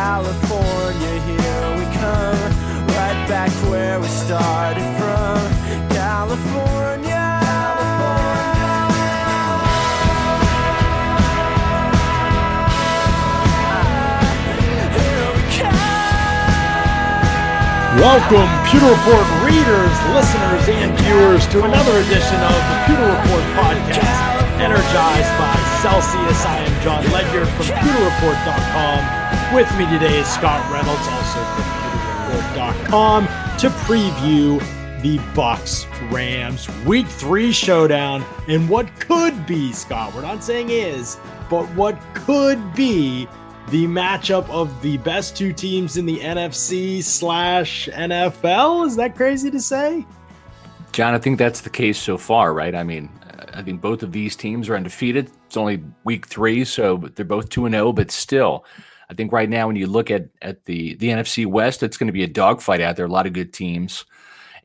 California, here we come, right back where we started from. California. Welcome, Pewter Report readers, listeners, and viewers to another edition of the Pewter Report podcast, energized by Celsius. I am Jon Ledyard from PewterReport.com. With me today is Scott Reynolds, also from PewterReport.com, to preview the Bucks Rams Week Three showdown and what could be, Scott. We're not saying is, but what could be the matchup of the best two teams in the NFC slash NFL. Is that crazy to say? Jon, I think that's the case so far, right? I mean, I think both of these teams are undefeated. It's only week three, so they're both two and zero. But still, I think right now when you look at at the the NFC West, it's going to be a dogfight out there. A lot of good teams,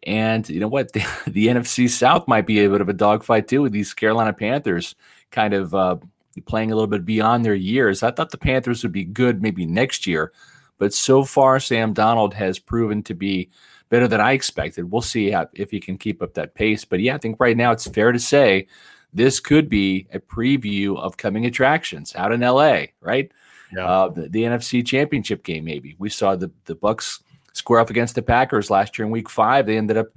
and you know what? The, the NFC South might be a bit of a dogfight too with these Carolina Panthers kind of uh, playing a little bit beyond their years. I thought the Panthers would be good maybe next year, but so far Sam Darnold has proven to be better than I expected. We'll see how, if he can keep up that pace. But yeah, I think right now it's fair to say this could be a preview of coming attractions out in LA, right? Yeah. Uh, the, the NFC Championship game, maybe we saw the the Bucks square up against the Packers last year in Week Five. They ended up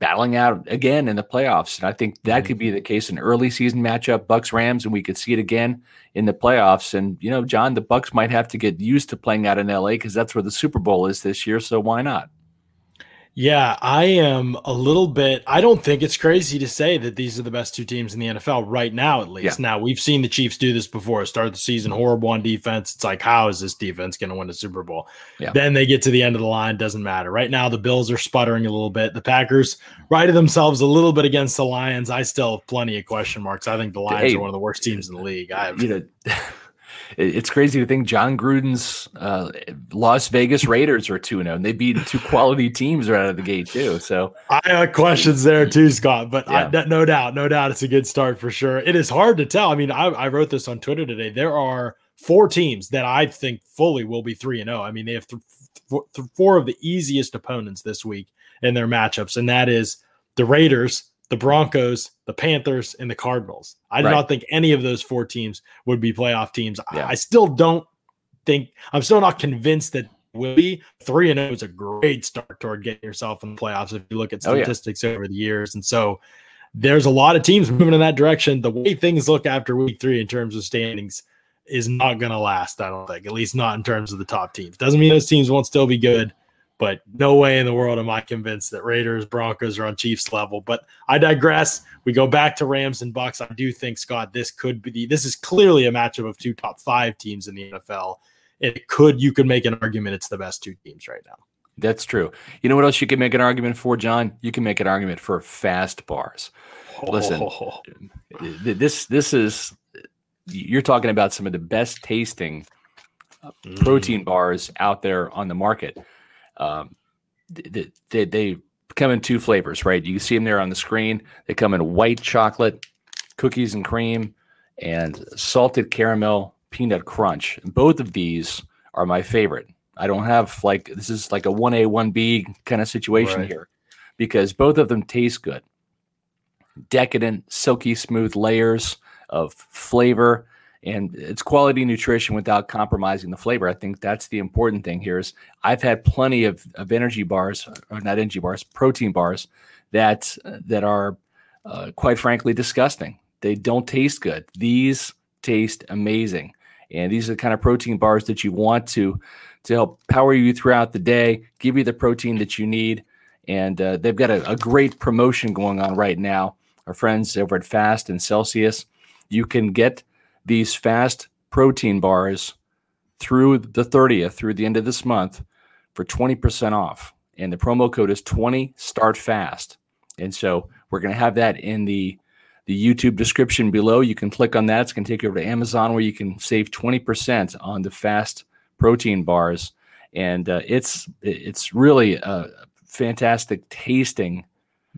battling out again in the playoffs, and I think that could be the case an early season matchup, Bucks Rams, and we could see it again in the playoffs. And you know, Jon, the Bucks might have to get used to playing out in LA because that's where the Super Bowl is this year. So why not? Yeah, I am a little bit. I don't think it's crazy to say that these are the best two teams in the NFL right now, at least. Yeah. Now, we've seen the Chiefs do this before. Start the season mm-hmm. horrible on defense. It's like, how is this defense going to win the Super Bowl? Yeah. Then they get to the end of the line. Doesn't matter. Right now, the Bills are sputtering a little bit. The Packers righted themselves a little bit against the Lions. I still have plenty of question marks. I think the Lions Hey, are one of the worst teams in the league. I have, you know, it's crazy to think Jon Gruden's uh, Las Vegas Raiders are 2 0, and they beat two quality teams right out of the gate, too. So, I have questions there too, Scott. But I, no doubt, no doubt, it's a good start for sure. It is hard to tell. I mean, I, I wrote this on Twitter today. There are four teams that I think fully will be three and zero. I mean, they have th- th- th- four of the easiest opponents this week in their matchups, and that is the Raiders, the Broncos, the Panthers, and the Cardinals. I do Right. not think any of those four teams would be playoff teams. I- Yeah. I still don't think. I'm still not convinced that will be three and zero is a great start toward getting yourself in the playoffs if you look at Oh, yeah. statistics over the years. And so there's a lot of teams moving in that direction. The way things look after week three in terms of standings is not going to last. I don't think, at least not in terms of the top teams. Doesn't mean those teams won't still be good, but no way in the world am I convinced that Raiders, Broncos are on Chiefs level. But I digress. We go back to Rams and Bucks. I do think Scott, this could be this is clearly a matchup of two top five teams in the NFL. It could you could make an argument it's the best two teams right now. that's true. You know what else you can make an argument for, Jon? You can make an argument for fast bars. Listen, Oh, This, this is, you're talking about some of the best tasting Mm. protein bars out there on the market. Um, th- th- they, they come in two flavors, right? You see them there on the screen. They come in white chocolate, cookies and cream, and salted caramel peanut crunch. And both of these are my favorite. I don't have like this is like a one A one B kind of situation Right. here because both of them taste good. Decadent, silky smooth layers of flavor and it's quality nutrition without compromising the flavor. I think that's the important thing here is I've had plenty of, of energy bars, or not energy bars, protein bars that that are uh, quite frankly disgusting. They don't taste good. These taste amazing. And these are the kind of protein bars that you want to to help power you throughout the day, give you the protein that you need. And uh, they've got a, a great promotion going on right now. Our friends over at Fast and Celsius, you can get these fast protein bars through the 30th, through the end of this month, for 20% off. And the promo code is 20 start fast. And so we're going to have that in the the YouTube description below. You can click on that. It's going to take you over to Amazon where you can save 20% on the fast protein bars. And uh, it's it's really a fantastic tasting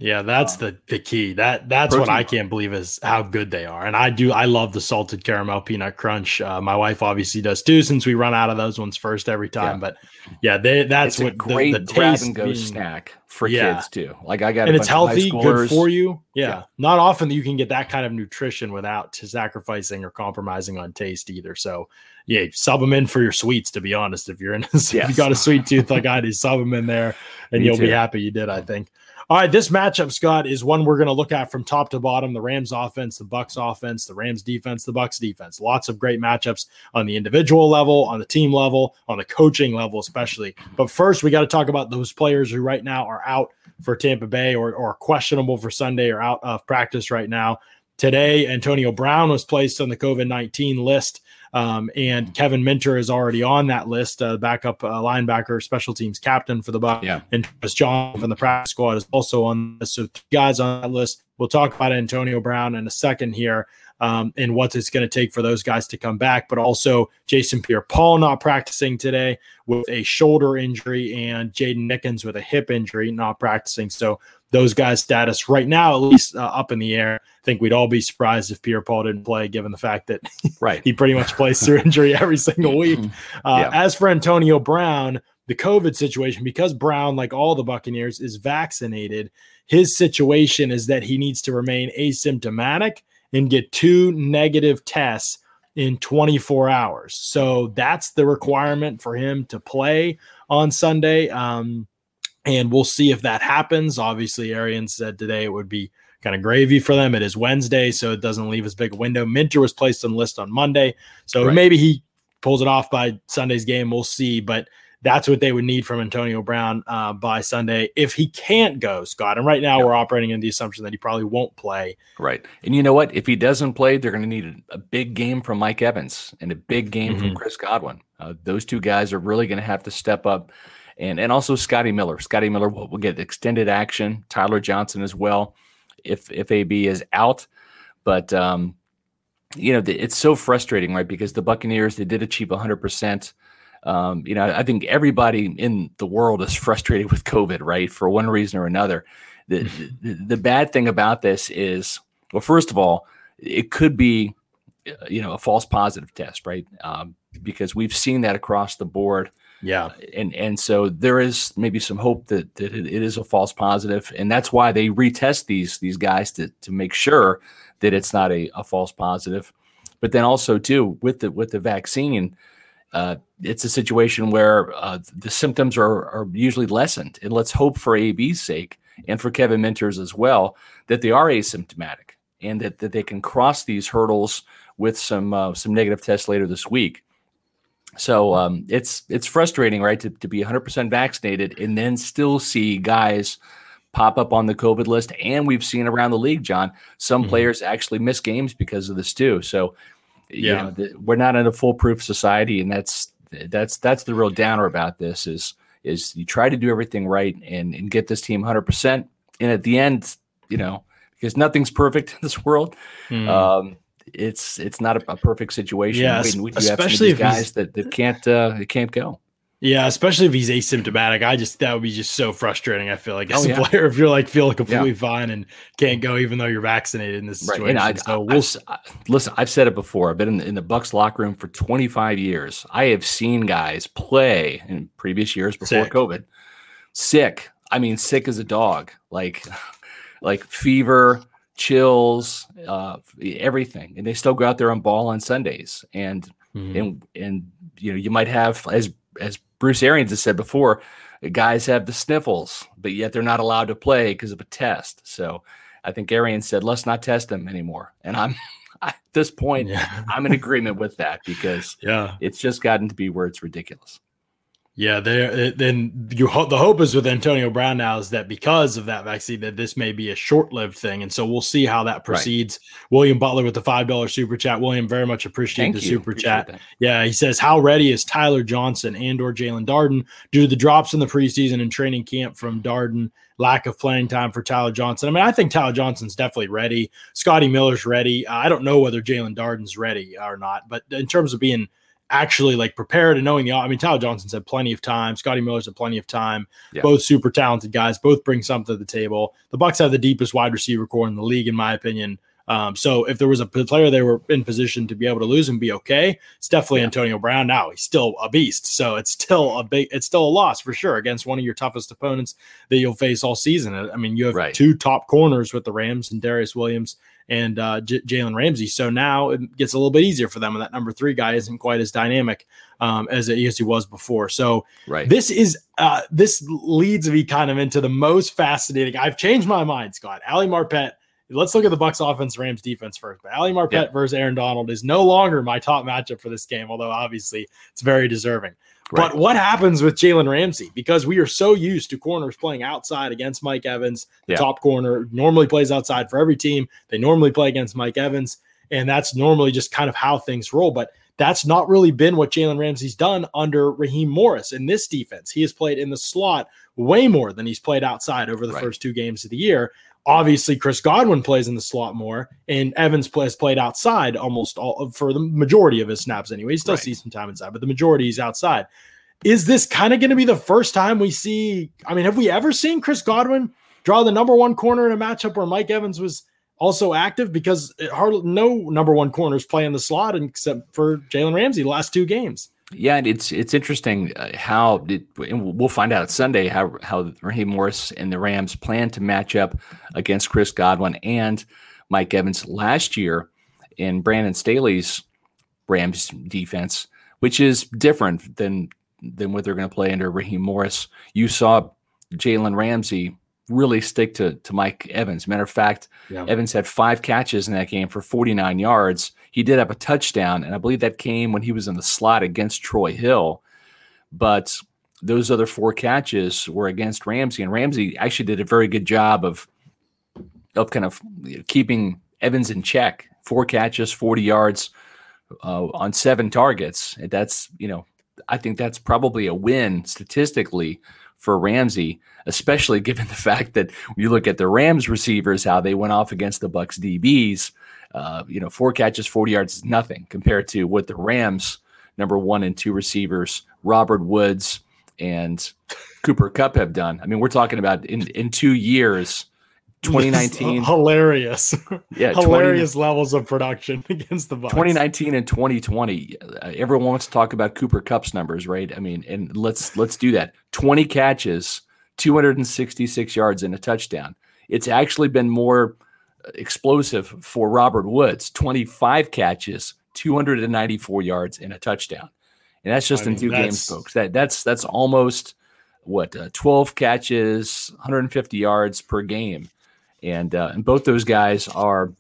Yeah, that's um, the the key. That that's what I can't believe is how good they are. And I do I love the salted caramel peanut crunch. Uh, my wife obviously does too, since we run out of those ones first every time. Yeah. But yeah, they that's it's what great the, the grab and go being, snack for yeah. kids too. Like I got and it's healthy, good for you. Yeah. yeah. not often that you can get that kind of nutrition without sacrificing or compromising on taste either. So yeah, sub them in for your sweets. To be honest, if you're in, yes. if you got a sweet tooth like I do, sub them in there, and Me you'll too. be happy you did. I think. All right, this matchup, Scott, is one we're going to look at from top to bottom. The Rams offense, the Bucks offense, the Rams defense, the Bucks defense. Lots of great matchups on the individual level, on the team level, on the coaching level, especially. But first, we got to talk about those players who right now are out for Tampa Bay or, or questionable for Sunday or out of practice right now. Today, Antonio Brown was placed on the COVID 19 list. Um, and Kevin Minter is already on that list, uh, backup uh, linebacker, special teams captain for the Bucks. Yeah. And Travis John from the practice squad is also on this. So guys on that list. We'll talk about Antonio Brown in a second here. Um, and what it's going to take for those guys to come back, but also Jason Pierre Paul not practicing today with a shoulder injury and Jaydon Mickens with a hip injury not practicing. So those guys' status right now, at least uh, up in the air. I think we'd all be surprised if Pierre Paul didn't play, given the fact that right he pretty much plays through injury every single week. Uh, yeah. As for Antonio Brown, the COVID situation, because Brown, like all the Buccaneers, is vaccinated, his situation is that he needs to remain asymptomatic and get two negative tests in 24 hours. So that's the requirement for him to play on Sunday. Um, and we'll see if that happens. Obviously, Arians said today it would be kind of gravy for them. It is Wednesday, so it doesn't leave as big a window. Minter was placed on the list on Monday, so right. maybe he pulls it off by Sunday's game. We'll see, but that's what they would need from Antonio Brown uh, by Sunday if he can't go, Scott. And right now, we're operating in the assumption that he probably won't play. Right, and you know what? If he doesn't play, they're going to need a, big game from Mike Evans and a big game mm-hmm. from Chris Godwin. Uh, those two guys are really going to have to step up and and also Scotty Miller. Scotty Miller will, will, get extended action. Tyler Johnson as well, if if AB is out. But um, you know, it's so frustrating, right? Because the Buccaneers they did achieve 100. Um, percent You know, I think everybody in the world is frustrated with COVID, right? For one reason or another. The, the, the bad thing about this is, well, first of all, it could be, uh, you know, a false positive test, right? Um, because we've seen that across the board yeah, and and so there is maybe some hope that that it, is a false positive, and that's why they retest these these guys to to make sure that it's not a, a false positive. But then also too with the with the vaccine, uh, it's a situation where uh, the symptoms are are usually lessened, and let's hope for AB's sake and for Kevin Minter's as well that they are asymptomatic and that that they can cross these hurdles with some uh, some negative tests later this week. So um, it's it's frustrating, right, to, to be 100% vaccinated and then still see guys pop up on the COVID list. And we've seen around the league, Jon, some mm-hmm. players actually miss games because of this too. So yeah, you know, the, we're not in a foolproof society, and that's that's that's the real downer about this is is you try to do everything right and, and get this team 100%, and at the end, you know, because nothing's perfect in this world. Mm. Um, it's it's not a, a perfect situation. Yeah, we, especially guys that, that can't uh, that can't go. Yeah, especially if he's asymptomatic. I just that would be just so frustrating. I feel like as oh, a yeah. player, if you're like feeling completely yeah. fine and can't go, even though you're vaccinated in this situation. Right. I, so we'll I, listen. I've said it before. I've been in the, in the Bucks locker room for 25 years. I have seen guys play in previous years before sick. COVID, sick. I mean, sick as a dog. Like, like fever, chills, uh, everything, and they still go out there on ball on Sundays. And mm-hmm. and and you know you might have as as Bruce Arians has said before, guys have the sniffles, but yet they're not allowed to play because of a test. So I think Arians said, let's not test them anymore. And I'm at this point, yeah. I'm in agreement with that because yeah, it's just gotten to be where it's ridiculous. Yeah, there. Then you ho- the hope is with Antonio Brown now is that because of that vaccine, that this may be a short-lived thing, and so we'll see how that proceeds. Right. William Butler with the five dollar super chat. William, very much appreciate Thank the you. super appreciate chat. That. Yeah, he says, "How ready is Tyler Johnson and or Jaelon Darden due to the drops in the preseason and training camp from Darden?" Lack of playing time for Tyler Johnson. I mean, I think Tyler Johnson's definitely ready. Scotty Miller's ready. Uh, I don't know whether Jaelon Darden's ready or not, but in terms of being actually like prepared and knowing the. I mean, Tyler Johnson's had plenty of time. Scotty Miller's had plenty of time. Yeah. Both super talented guys. Both bring something to the table. The Bucks have the deepest wide receiver corps in the league, in my opinion. Um, so if there was a player they were in position to be able to lose and be okay, it's definitely Yeah. Antonio Brown. Now he's still a beast, so it's still a big, it's still a loss for sure against one of your toughest opponents that you'll face all season. I mean, you have Right. two top corners with the Rams and Darious Williams and uh, J- Jalen Ramsey. So now it gets a little bit easier for them, and that number three guy isn't quite as dynamic um, as, it, as he was before. So Right. this is uh, this leads me kind of into the most fascinating. I've changed my mind, Scott. Ali Marpet. Let's look at the Bucks offense, Rams defense first. But Ali Marpet Yeah. versus Aaron Donald is no longer my top matchup for this game, although obviously it's very deserving. Right. But what happens with Jalen Ramsey? Because we are so used to corners playing outside against Mike Evans, the Yeah. top corner normally plays outside for every team. They normally play against Mike Evans, and that's normally just kind of how things roll. But that's not really been what Jalen Ramsey's done under Raheem Morris in this defense. He has played in the slot way more than he's played outside over the Right. first two games of the year. Obviously, Chris Godwin plays in the slot more, and Evans plays played outside almost all uh, for the majority of his snaps. Anyway, he still Right. sees some time inside, but the majority is outside. Is this kind of going to be the first time we see? I mean, have we ever seen Chris Godwin draw the number one corner in a matchup where Mike Evans was also active? Because hardly no number one corners play in the slot except for Jalen Ramsey the last two games. Yeah, and it's it's interesting uh, how it, we'll find out Sunday how how Raheem Morris and the Rams plan to match up against Chris Godwin and Mike Evans last year in Brandon Staley's Rams defense, which is different than than what they're going to play under Raheem Morris. You saw Jalen Ramsey really stick to to Mike Evans. Matter of fact, Yeah. Evans had five catches in that game for 49 yards. He did have a touchdown, and I believe that came when he was in the slot against Troy Hill. But those other four catches were against Ramsey, and Ramsey actually did a very good job of of kind of keeping Evans in check. Four catches, 40 yards uh, on seven targets. That's you know, I think that's probably a win statistically for Ramsey, especially given the fact that you look at the Rams receivers, how they went off against the Bucks DBs. Uh, you know, four catches, 40 yards is nothing compared to what the Rams number one and two receivers, Robert Woods and Cooper Kupp have done. I mean, we're talking about in in two years, 2019, hilarious, yeah, 20 hilarious levels of production against the Bucks. 2019 and 2020 uh, everyone wants to talk about Cooper Kupp's numbers right? I mean and let's let's do that. 20 catches 266 yards and a touchdown. It's actually been more uh, explosive for robert woods. 25 catches 294 yards and a touchdown. And that's just I in mean, two games folks. That that's that's almost what uh, 12 catches 150 yards per game and uh, and both those guys are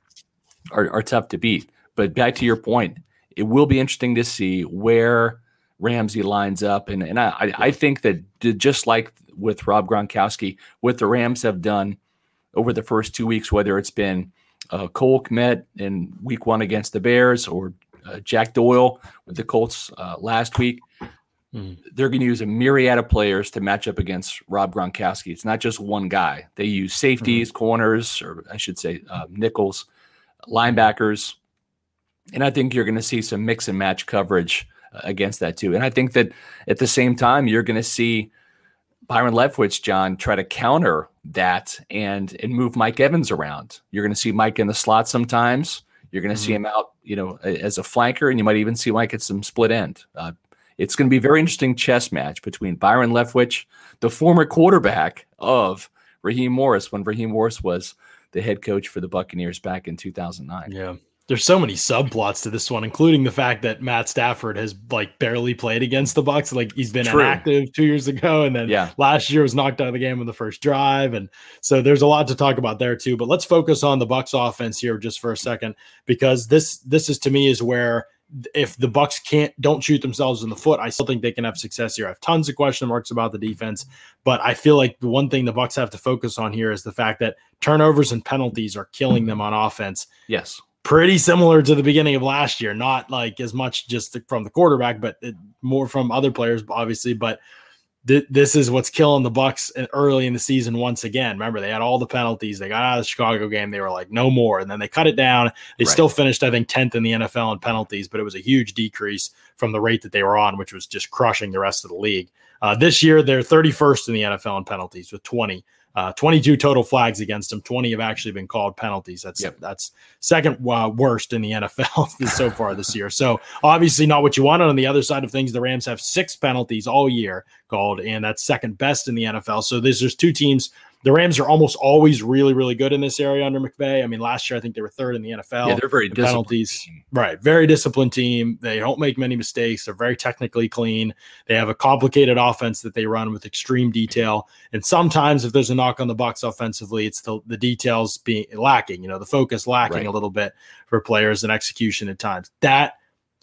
are, are tough to beat. But back to your point, it will be interesting to see where Ramsey lines up, and and I I- think that just like with Rob Gronkowski, what the Rams have done over the first two weeks, whether it's been uh, Cole Kmet in Week One against the Bears or uh, Jack Doyle with the Colts uh, last week. Mhm. They're going to use a myriad of players to match up against Rob Gronkowski. It's not just one guy. They use safeties, corners, or I should say uh, nickels, linebackers, and I think you're going to see some mix and match coverage uh, against that too. And I think that at the same time, you're going to see Byron Leftwich, Jon, try to counter that and and move Mike Evans around. You're going to see Mike in the slot sometimes. You're going to see him out, you know, as a flanker, and you might even see Mike at some split end. Uh, it's going to be a very interesting chess match between Byron Leftwich, the former quarterback of Raheem Morris, when Raheem Morris was the head coach for the Buccaneers back in 2009. Yeah. There's so many subplots to this one, including the fact that Matt Stafford has like barely played against the Bucks. Like he's been True. inactive two years ago, and then Yeah. last year was knocked out of the game on the first drive. And so there's a lot to talk about there too. But let's focus on the Bucks offense here just for a second, because this this is to me is where if the Bucks can't don't shoot themselves in the foot, I still think they can have success here. I have tons of question marks about the defense, but I feel like the one thing the Bucks have to focus on here is the fact that turnovers and penalties are killing them on offense Yes. pretty similar to the beginning of last year. Not like as much just from the quarterback, but it, more from other players, obviously. But th- this is what's killing the Bucks early in the season once again. Remember, they had all the penalties. They got out of the Chicago game. They were like, no more. And then they cut it down. They Right. still finished, I think, 10th in the NFL in penalties, but it was a huge decrease from the rate that they were on, which was just crushing the rest of the league. Uh, this year, they're 31st in the NFL in penalties with 20. Uh, 22 total flags against them. 20 have actually been called penalties. That's Yep. that's second uh, worst in the NFL so far this year. So obviously not what you want. On the other side of things, the Rams have six penalties all year called, and that's second best in the NFL. So there's there's two teams. The Rams are almost always really really good in this area under McVay. I mean, last year I think they were third in the NFL. yeah, they're very the disciplined penalties. team. Right. Very disciplined team. They don't make many mistakes. They're very technically clean. They have a complicated offense that they run with extreme detail. And sometimes if there's a knock on the Bucks offensively, it's the, the details being lacking, you know, the focus lacking Right. a little bit for players and execution at times. That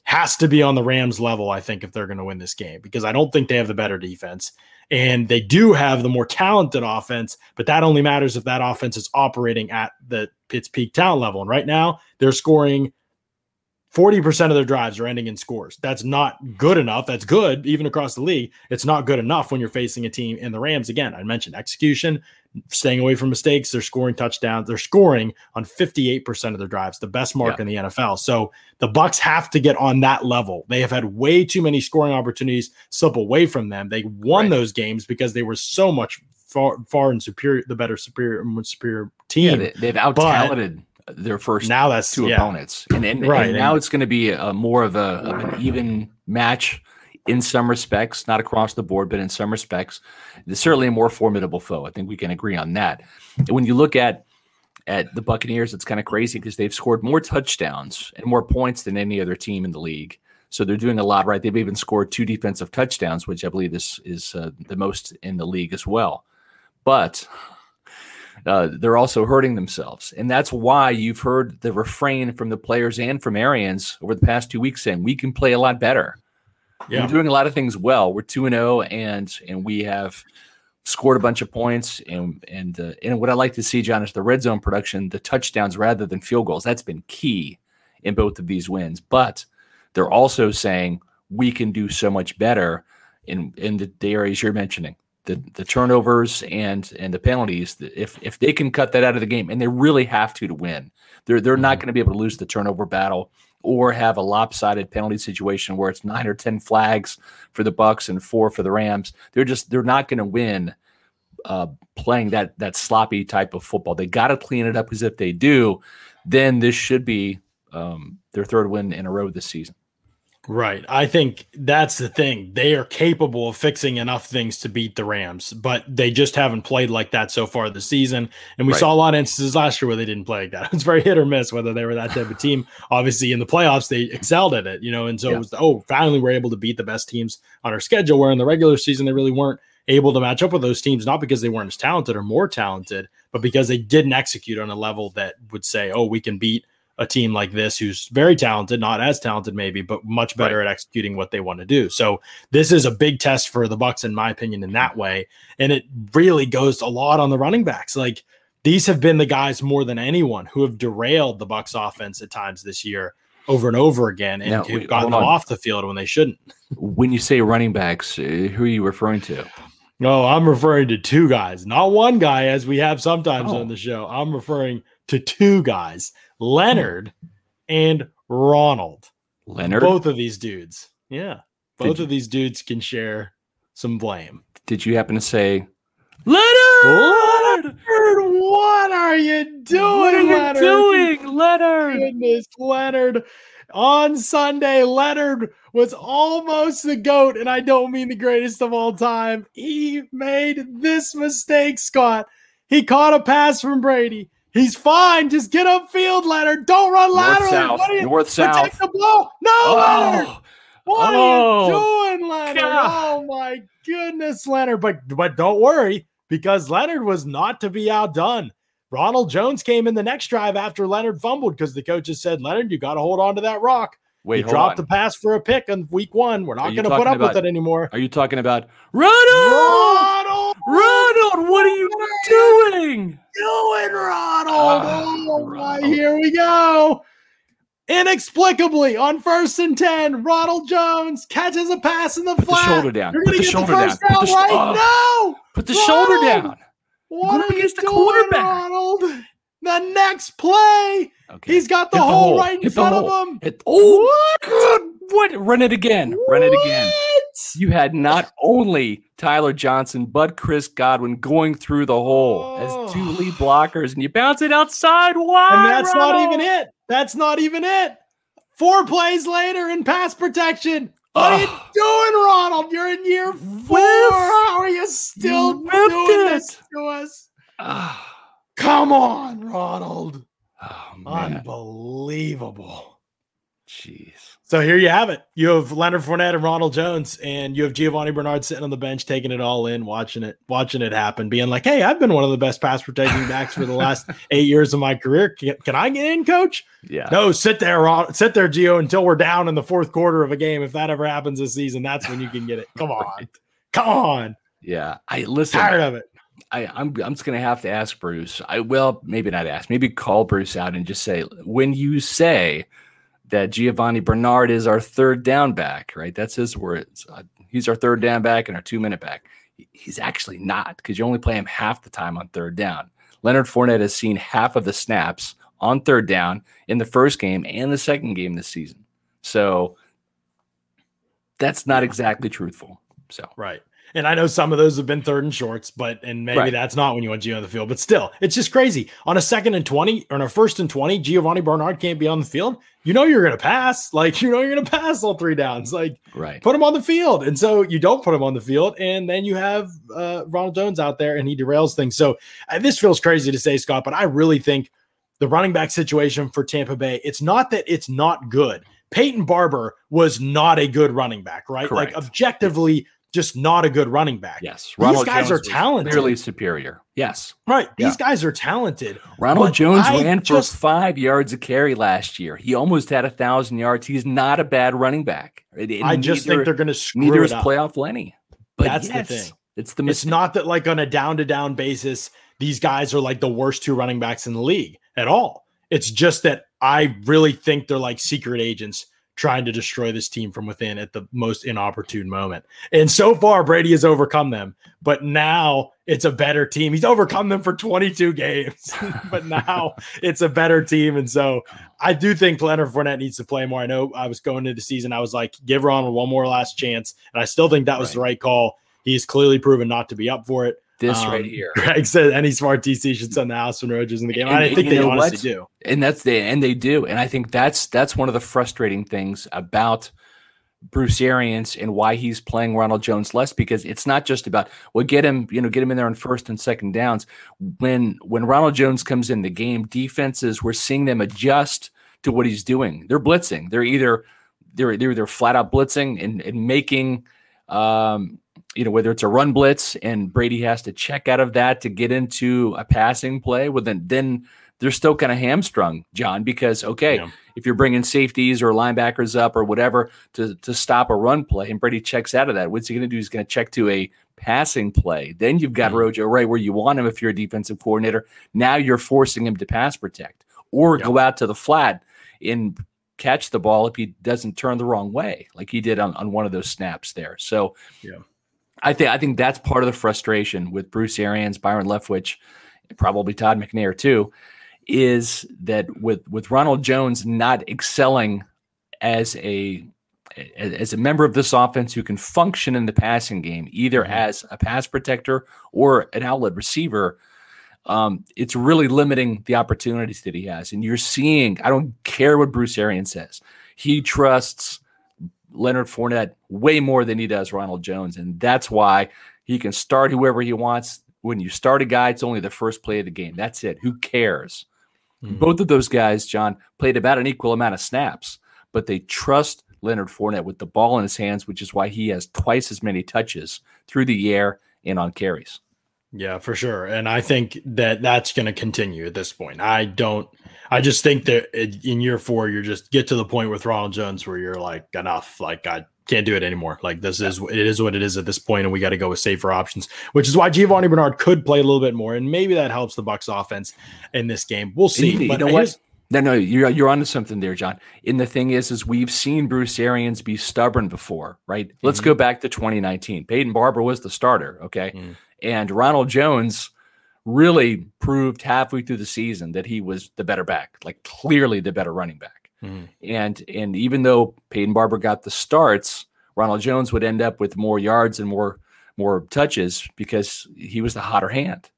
has to be on the Rams level, I think, if they're going to win this game, because I don't think they have the better defense. And they do have the more talented offense, but that only matters if that offense is operating at the its peak talent level. And right now, they're scoring 40% of their drives are ending in scores. That's not good enough. That's good even across the league. It's not good enough when you're facing a team in the Rams. Again, I mentioned execution, staying away from mistakes. They're scoring touchdowns. They're scoring on 58% of their drives, the best mark Yeah. in the NFL. So the Bucks have to get on that level. They have had way too many scoring opportunities slip away from them. They won Right. those games because they were so much far far and superior, the better superior superior team. Yeah, they, they've out talented their first now that's two yeah. opponents, and, and, and Right, now and- it's going to be a, more of a of an even match in some respects, not across the board, but in some respects, certainly a more formidable foe. I think we can agree on that. And when you look at at the Buccaneers, it's kind of crazy because they've scored more touchdowns and more points than any other team in the league. So they're doing a lot right. They've even scored two defensive touchdowns, which I believe is is uh, the most in the league as well. But uh, they're also hurting themselves. And that's why you've heard the refrain from the players and from Arians over the past two weeks saying we can play a lot better. Yeah. We're doing a lot of things well. We're 2 and 0 and and we have scored a bunch of points and and uh, and what I like to see Jon is the red zone production, the touchdowns rather than field goals. That's been key in both of these wins. But they're also saying we can do so much better in in the, the areas you're mentioning the the turnovers and and the penalties if if they can cut that out of the game and they really have to to win they're they're not going to be able to lose the turnover battle or have a lopsided penalty situation where it's 9 or 10 flags for the bucks and 4 for the rams they're just they're not going to win uh, playing that that sloppy type of football. They got to clean it up because if they do then this should be um, their third win in a row this season Right. I think that's the thing. They are capable of fixing enough things to beat the Rams, but they just haven't played like that so far this season. And we Right. saw a lot of instances last year where they didn't play like that. It's very hit or miss whether they were that type of team. Obviously, in the playoffs, they excelled at it, you know, and so Yeah. it was, oh, finally we're able to beat the best teams on our schedule, where in the regular season, they really weren't able to match up with those teams, not because they weren't as talented or more talented, but because they didn't execute on a level that would say, oh, we can beat a team like this who's very talented, not as talented maybe, but much better at executing what they want to do. So this is a big test for the Bucks in my opinion in that way, and it really goes a lot on the running backs. Like these have been the guys more than anyone who have derailed the Bucks offense at times this year over and over again and Now, who've wait, gotten them off the field when they shouldn't. when you say running backs uh, who are you referring to No, I'm referring to two guys, not one guy as we have sometimes Oh. on the show. I'm referring to two guys, Leonard and Ronald. leonard Both of these dudes. Yeah. Both you- of these dudes can share some blame. did you happen to say leonard Leonard, what are you doing? what are you Leonard? doing leonard Goodness, Leonard. On Sunday, Leonard was almost the GOAT, and I don't mean the greatest of all time. He made this mistake, Scott. He caught a pass from Brady. He's fine. Just get upfield, Leonard. Don't run north laterally. south What are you north protect the ball? No, oh. Leonard. oh, What Oh, are you oh. doing, Leonard? God. Oh my goodness, Leonard. But but don't worry, because Leonard was not to be outdone. Ronald Jones came in the next drive after Leonard fumbled because the coaches said, Leonard, you got to hold on to that rock. wait he dropped on. the pass for a pick on week one. We're not going to put up with it anymore. are you talking about ronald Ronald! Ronald what are you doing Doing Ronald. Ah, oh my, Ronald. here we go. inexplicably on first and 10, Ronald Jones catches a pass in the Put flat. the shoulder down. You're Put going to the get shoulder the first down. Put down the sh- right oh. now. Put the shoulder down. What Going are you against the doing, quarterback. Ronald? The next play, Okay. he's got the Hit the hole, hole. right in Hit front hole. of him. Hit- oh, good. What? Run it again. Run it again. You had not only Tyler Johnson, but Chris Godwin going through the hole as two lead blockers, and you bounce it outside. Why? And that's not even it. That's not even it. Four plays later in pass protection. What are you doing, Ronald? You're in year four. Whiff. How are you still You doing it. this to us? Ah. Come on, Ronald. Oh, man. Unbelievable. Jeez. So here you have it. You have Leonard Fournette and Ronald Jones, and you have Giovani Bernard sitting on the bench, taking it all in, watching it, watching it happen, being like, "Hey, I've been one of the best pass protecting backs for the last eight years of my career. Can, can I get in, Coach?" Yeah. No, sit there, Ron, sit there, Gio, until we're down in the fourth quarter of a game. If that ever happens this season, that's when you can get it. Come on, Right. come on, Yeah. I listen. tired of it. I, I'm I'm just gonna have to ask Bruce. I will maybe not ask, maybe call Bruce out and just say, when you say that Giovani Bernard is our third down back, right? That's his words. Uh, he's our third down back and our two minute back. He's actually not because you only play him half the time on third down. Leonard Fournette has seen half of the snaps on third down in the first game and the second game this season. So that's not exactly truthful. So Right. And I know some of those have been third and shorts, but and maybe Right. that's not when you want Gio on the field. But still, it's just crazy. On a second and 20 or on a first and 20, Giovani Bernard can't be on the field. You know you're gonna pass. Like you know you're gonna pass all three downs. Like right. put him on the field. And so you don't put him on the field, and then you have uh, Ronald Jones out there, and he derails things. So uh, this feels crazy to say, Scott, but I really think the running back situation for Tampa Bay. It's not that it's not good. Peyton Barber was not a good running back, right? Correct. Like objectively, just not a good running back. Yes. These guys Jones are talented. Clearly superior. Yes. Right. Yeah. These guys are talented. Ronald Jones I ran just- for five yards a carry last year. He almost had a thousand yards. He's not a bad running back. I just neither- think they're going to screw neither it is playoff Lenny. But That's the thing. It's the It's not that like on a down to down basis, these guys are like the worst two running backs in the league at all. It's just that I really think they're like secret agents trying to destroy this team from within at the most inopportune moment. And so far, Brady has overcome them, but now it's a better team. He's overcome them for 22 games, but now it's a better team. And so I do think Leonard Fournette needs to play more. I know I was going into the season, I was like, give Ronald one more last chance. And I still think that was the right call. He's clearly proven not to be up for it. This Um, right here. Greg said any smart DC should send the Austin Rogers in the game. And- I and think they honestly what? do. and that's the and they do and i think that's that's one of the frustrating things about bruce arians and why he's playing ronald jones less because it's not just about well get him you know get him in there on first and second downs when when ronald jones comes in the game defenses we're seeing them adjust to what he's doing they're blitzing they're either they're they're either flat out blitzing and, and making um you know whether it's a run blitz and brady has to check out of that to get into a passing play well then then they're still kind of hamstrung, Jon, because okay, Yeah. if you're bringing safeties or linebackers up or whatever to to stop a run play, and Brady checks out of that, what's he going to do? He's going to check to a passing play. Then you've got Mhm. Rojo right where you want him if you're a defensive coordinator. Now you're forcing him to pass protect or Yeah. go out to the flat and catch the ball if he doesn't turn the wrong way, like he did on, on one of those snaps there. So Yeah. I think I think that's part of the frustration with Bruce Arians, Byron Leftwich, probably Todd McNair too, is that with with Ronald Jones not excelling as a as a member of this offense who can function in the passing game, either Mhm. as a pass protector or an outlet receiver, um, it's really limiting the opportunities that he has. And you're seeing, I don't care what Bruce Arians says, he trusts Leonard Fournette way more than he does Ronald Jones. And that's why he can start whoever he wants. When you start a guy, it's only the first play of the game. That's it. Who cares? Mhm. Both of those guys, Jon, played about an equal amount of snaps, but they trust Leonard Fournette with the ball in his hands, which is why he has twice as many touches through the air and on carries. Yeah, for sure. And I think that that's going to continue at this point. I don't, I just think that in year four, you're just get to the point with Ronald Jones where you're like, enough. Like, I can't do it anymore. Like, this is, it is what it is at this point, and we got to go with safer options, which is why Giovani Bernard could play a little bit more. And maybe that helps the Bucks offense in this game. We'll see. you, you But know what? No, no, you're you're onto something there, Jon. And the thing is, is we've seen Bruce Arians be stubborn before, right? Mm-hmm. Let's go back to 2019. Peyton Barber was the starter, okay, mm-hmm. and Ronald Jones really proved halfway through the season that he was the better back, like clearly the better running back. Mm-hmm. And and even though Peyton Barber got the starts, Ronald Jones would end up with more yards and more more touches because he was the hotter hand.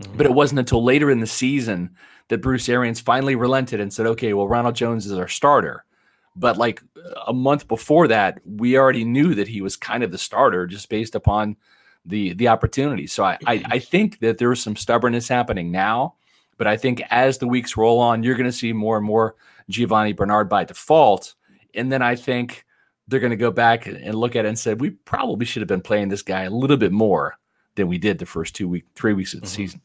Mm-hmm. But it wasn't until later in the season that Bruce Arians finally relented and said, okay, well, Ronald Jones is our starter. But like a month before that, we already knew that he was kind of the starter just based upon the the opportunity. So I, I, I think that there's some stubbornness happening now. But I think as the weeks roll on, you're going to see more and more Giovani Bernard by default. And then I think they're going to go back and look at it and say, we probably should have been playing this guy a little bit more than we did the first two week, three weeks of the mm-hmm. season.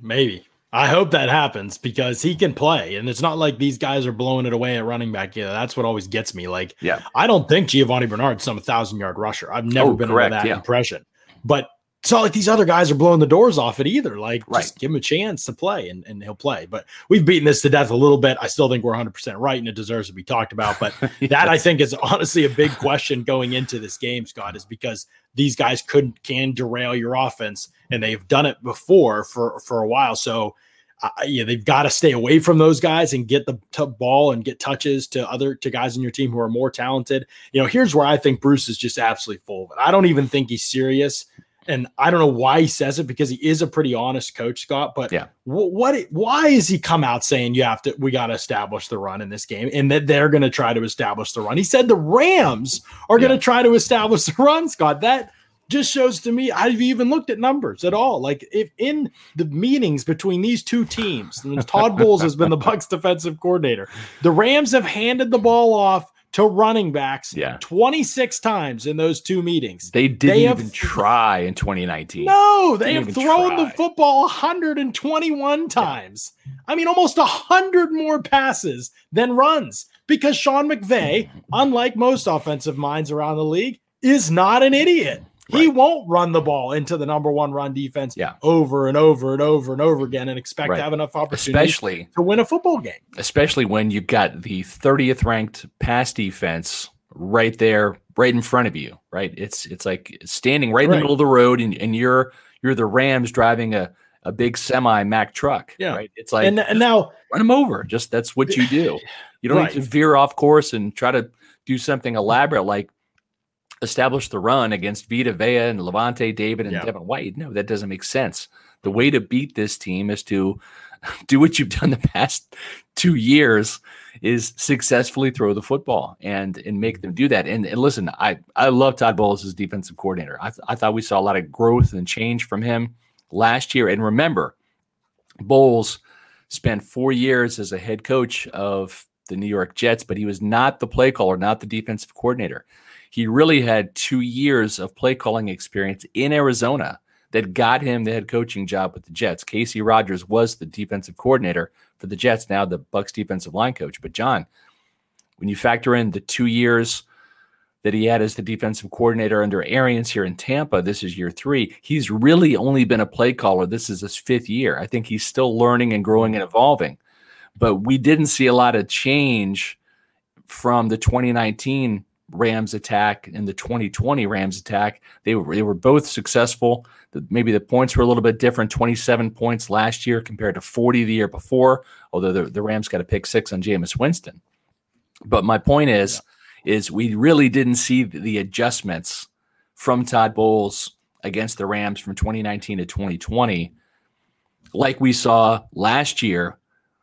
Maybe. I hope that happens because he can play. And it's not like these guys are blowing it away at running back. Yeah, that's what always gets me. Like, yeah, I don't think Giovani Bernard's some thousand yard rusher. I've never oh, been correct, under that yeah. impression. But it's not like these other guys are blowing the doors off it either. Like, right. just give him a chance to play and, and he'll play. But we've beaten this to death a little bit. I still think we're 100% right and it deserves to be talked about. But yes. that I think is honestly a big question going into this game, Scott, is because these guys could can derail your offense and they've done it before for, for a while. So, uh, yeah, they've got to stay away from those guys and get the t- ball and get touches to other to guys in your team who are more talented. You know, here's where I think Bruce is just absolutely full of it. I don't even think he's serious, and I don't know why he says it because he is a pretty honest coach, Scott. But yeah, w- what? Why is he come out saying you have to? We got to establish the run in this game, and that they're going to try to establish the run. He said the Rams are yeah. going to try to establish the run, Scott. That just shows to me I've even looked at numbers at all. Like if in the meetings between these two teams, Todd Bowles has been the Bucks defensive coordinator. The Rams have handed the ball off to running backs yeah. 26 times in those two meetings. They didn't they even try in 2019. No, they, they have thrown try. the football 121 times. Yeah. I mean, almost 100 more passes than runs because Sean McVay, unlike most offensive minds around the league, is not an idiot. He won't run the ball into the number one run defense yeah. over and over and over and over again and expect right. to have enough opportunity especially, to win a football game. Especially when you've got the 30th ranked pass defense right there, right in front of you, right? It's it's like standing right in the middle of the road and, and you're you're the Rams driving a a big semi Mack truck. Yeah. Right. It's like and, and now run them over. Just that's what you do. You don't right. need to veer off course and try to do something elaborate like establish the run against Vita Vea and Lavonte David and yeah. Devin White. No, that doesn't make sense. The way to beat this team is to do what you've done the past two years is successfully throw the football and and make them do that. And, and listen, I I love Todd Bowles as defensive coordinator. I, th- I thought we saw a lot of growth and change from him last year. And remember, Bowles spent four years as a head coach of the New York Jets, but he was not the play caller, not the defensive coordinator he really had two years of play calling experience in Arizona that got him the head coaching job with the Jets. Kacy Rodgers was the defensive coordinator for the Jets, now the Bucks defensive line coach. But Jon, when you factor in the two years that he had as the defensive coordinator under Arians here in Tampa, this is year three. He's really only been a play caller. This is his fifth year. I think he's still learning and growing and evolving. But we didn't see a lot of change from the 2019 Rams attack and the 2020 Rams attack. They were they were both successful. The, maybe the points were a little bit different. 27 points last year compared to 40 the year before. Although the, the Rams got a pick six on Jameis Winston. But my point is, yeah. is we really didn't see the adjustments from Todd Bowles against the Rams from 2019 to 2020, like we saw last year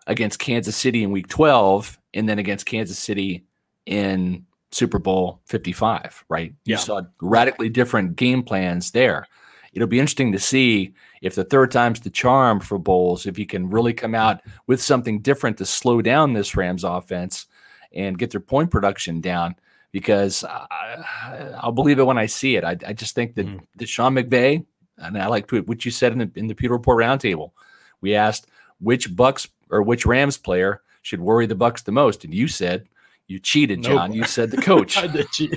against Kansas City in Week 12, and then against Kansas City in Super Bowl 55, right? You saw radically different game plans there. It'll be interesting to see if the third time's the charm for Bowles, if he can really come out with something different to slow down this Rams offense and get their point production down. Because I, will believe it when I see it. I, I just think that, mm. that Sean McVay, and I like what you said in the in the Pewter Report roundtable. We asked which Bucks or which Rams player should worry the Bucks the most, and you said You cheated, Nope. Jon. You said the coach. I did cheat.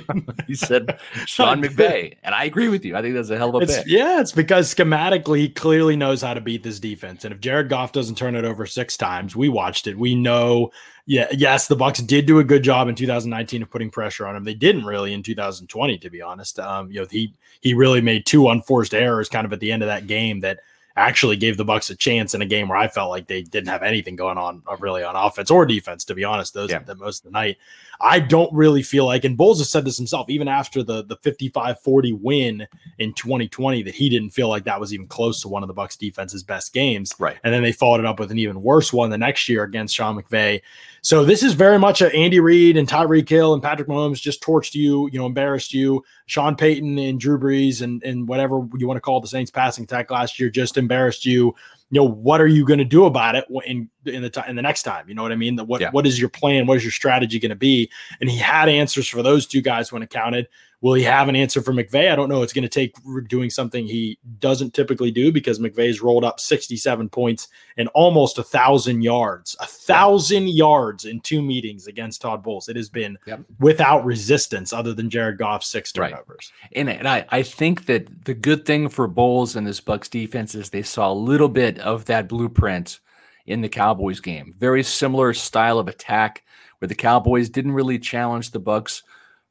you said Sean McVay, and I agree with you. I think that's a hell of a It's, pick. yeah, it's because schematically he clearly knows how to beat this defense. And if Jared Goff doesn't turn it over six times, we watched it. We know, yeah, yes, the Bucks did do a good job in 2019 of putting pressure on him. They didn't really in 2020, to be honest. Um, you know, he he really made two unforced errors kind of at the end of that game that actually gave the Bucks a chance in a game where I felt like they didn't have anything going on uh, really on offense or defense, to be honest, those Yeah. the most of the night. I don't really feel like, and Bowles has said this himself, even after the the 55-40 win in 2020, that he didn't feel like that was even close to one of the Bucks defense's best games. Right. And then they followed it up with an even worse one the next year against Sean McVay. So this is very much a Andy Reid and Tyreek Hill and Patrick Mahomes just torched you, you know, embarrassed you. Sean Payton and Drew Brees and and whatever you want to call the Saints passing attack last year just embarrassed you. You know, what are you going to do about it in in the time in the next time? You know what I mean? The, what Yeah. what is your plan? What is your strategy going to be? And he had answers for those two guys when it counted. Will he have an answer for McVay? I don't know. It's going to take doing something he doesn't typically do because McVay's rolled up 67 points and almost a thousand yards, a thousand yards in two meetings against Todd Bowles. It has been Yep. without resistance other than Jared Goff's six Right. turnovers. And, and I, I think that the good thing for Bowles and this Bucks defense is they saw a little bit of that blueprint in the Cowboys game. Very similar style of attack where the Cowboys didn't really challenge the Bucks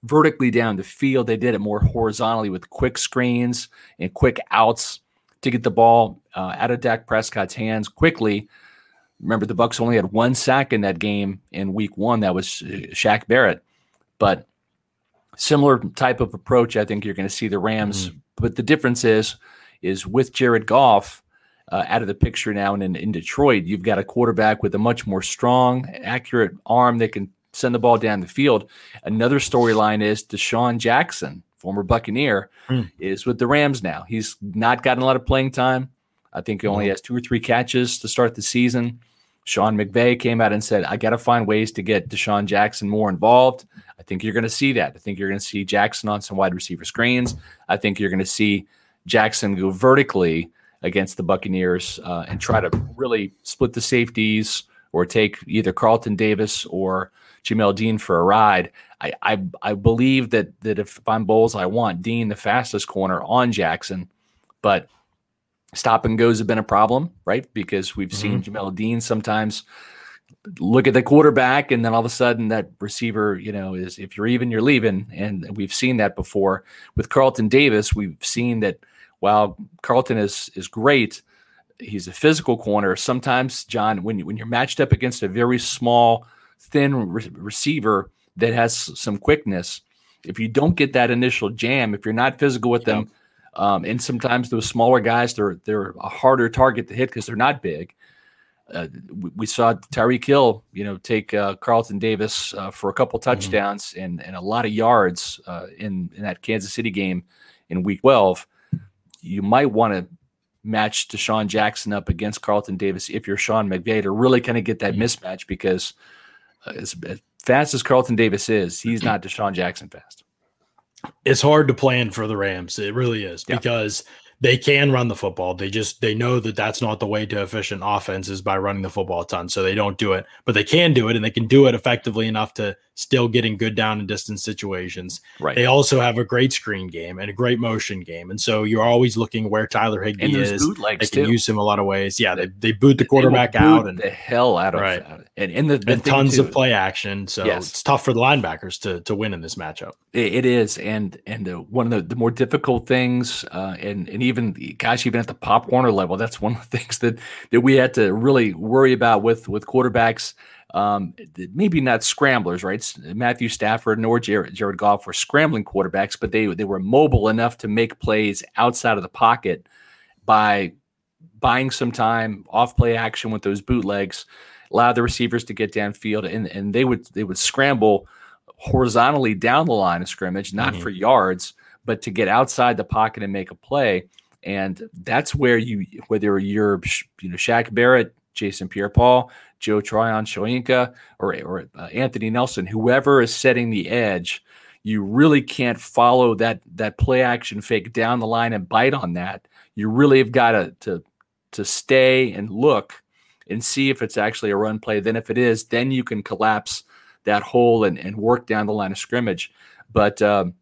vertically down the field. They did it more horizontally with quick screens and quick outs to get the ball uh, out of Dak Prescott's hands quickly. Remember, the Bucks only had one sack in that game in Week One. That was uh, Shaq Barrett, but similar type of approach. I think you're going to see the Rams, but the difference is, is with Jared Goff uh, out of the picture now, and in, in Detroit, you've got a quarterback with a much more strong, accurate arm that can send the ball down the field. Another storyline is DeSean Jackson, former Buccaneer, Hmm. is with the Rams now. He's not gotten a lot of playing time. I think he only has two or three catches to start the season. Sean McVay came out and said, I got to find ways to get DeSean Jackson more involved. I think you're going to see that. I think you're going to see Jackson on some wide receiver screens. I think you're going to see Jackson go vertically against the Buccaneers uh, and try to really split the safeties or take either Carlton Davis or Jamel Dean for a ride. I, I, I believe that that if I'm Bowles, I want Dean the fastest corner on Jackson, but stop and goes have been a problem, right? Because we've seen Jamel Dean sometimes look at the quarterback and then all of a sudden that receiver, you know, is if you're even, you're leaving. And we've seen that before. With Carlton Davis, we've seen that while Carlton is is great, he's a physical corner. Sometimes, Jon, when you, when you're matched up against a very small, thin re- receiver that has some quickness, if you don't get that initial jam, if you're not physical with them, um, and sometimes those smaller guys, they're they're a harder target to hit because they're not big. Uh, we, we saw Tyreek Hill, you know, take uh, Carlton Davis uh, for a couple touchdowns and and a lot of yards uh, in in that Kansas City game in Week 12. You might want to match DeSean Jackson up against Carlton Davis if you're Sean McVay to really kind of get that mismatch because uh, as, as fast as Carlton Davis is, he's not DeSean Jackson fast. it's hard to plan for the Rams. It really is Yeah. because they can run the football. They just they know that that's not the way to efficient offense is by running the football a ton. So they don't do it, but they can do it, and they can do it effectively enough to still get in good down and distance situations. Right. They also have a great screen game and a great motion game, and so you're always looking where Tyler those is. They can too. use him a lot of ways. Yeah, they, they boot the quarterback out and the hell out of Right. out of- and, and the, the and tons too, of play action. So Yes. it's tough for the linebackers to to win in this matchup. It, is, and and uh, one of the, the more difficult things, uh, and and even gosh, even at the Pop Warner level, that's one of the things that that we had to really worry about with with quarterbacks. Um, maybe not scramblers, right? Matthew Stafford nor Jared, Jared Goff were scrambling quarterbacks, but they they were mobile enough to make plays outside of the pocket by buying some time off play action with those bootlegs, allow the receivers to get downfield, and and they would they would scramble horizontally down the line of scrimmage, not Mhm. for yards, but to get outside the pocket and make a play. And that's where you, whether you're, you know, Shaq Barrett, Jason Pierre-Paul, Joe Tryon, Shoyinka, or, or uh, Anthony Nelson, whoever is setting the edge, you really can't follow that that play action fake down the line and bite on that. You really have got to to to stay and look and see if it's actually a run play. Then if it is, then you can collapse that hole and, and work down the line of scrimmage. But um,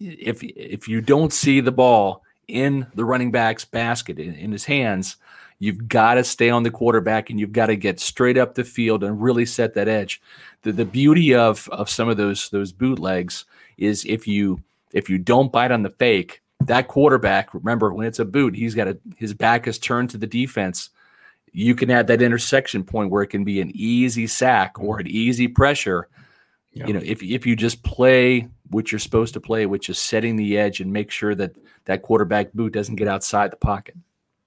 if if you don't see the ball in the running back's basket in, in his hands, you've got to stay on the quarterback and you've got to get straight up the field and really set that edge. The the beauty of of some of those those bootlegs is if you if you don't bite on the fake, that quarterback, remember when it's a boot, he's got a his back is turned to the defense. You can add that intersection point where it can be an easy sack or an easy pressure. You know, if if you just play what you're supposed to play, which is setting the edge and make sure that that quarterback boot doesn't get outside the pocket.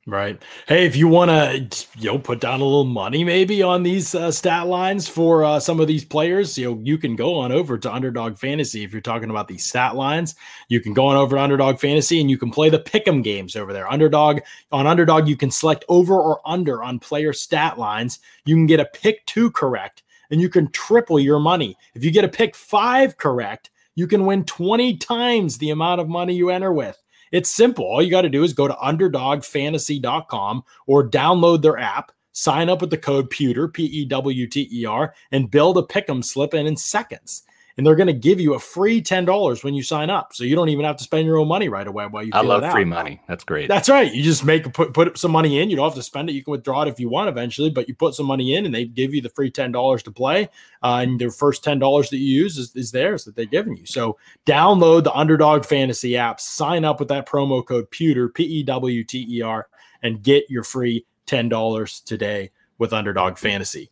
Right. Hey, if you want to, you know, put down a little money maybe on these uh, stat lines for uh, some of these players, you know, you can go on over to Underdog Fantasy if you're talking about these stat lines. You can go on over to Underdog Fantasy and you can play the pick'em games over there. Underdog on Underdog, you can select over or under on player stat lines. You can get a pick two correct, and you can triple your money. If you get a pick five correct, you can win 20 times the amount of money you enter with. It's simple. All you got to do is go to underdogfantasy.com or download their app, sign up with the code PEWTER, P E W T E R, and build a pick'em slip in in seconds and they're going to give you a free ten dollars when you sign up. So you don't even have to spend your own money right away while you. I love free money. That's great. That's right. You just make put put some money in. You don't have to spend it. You can withdraw it if you want eventually, but you put some money in, and they give you the free ten dollars to play. Uh, and the first ten dollars that you use is, is theirs that they're giving you. So download the Underdog Fantasy app, sign up with that promo code Pewter P E W T E R, and get your free ten dollars today with Underdog Fantasy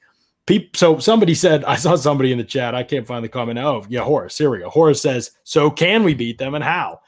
so somebody said, I saw somebody in the chat. I can't find the comment. Oh, yeah, Horace. Here we go. Horace says, So can we beat them and how?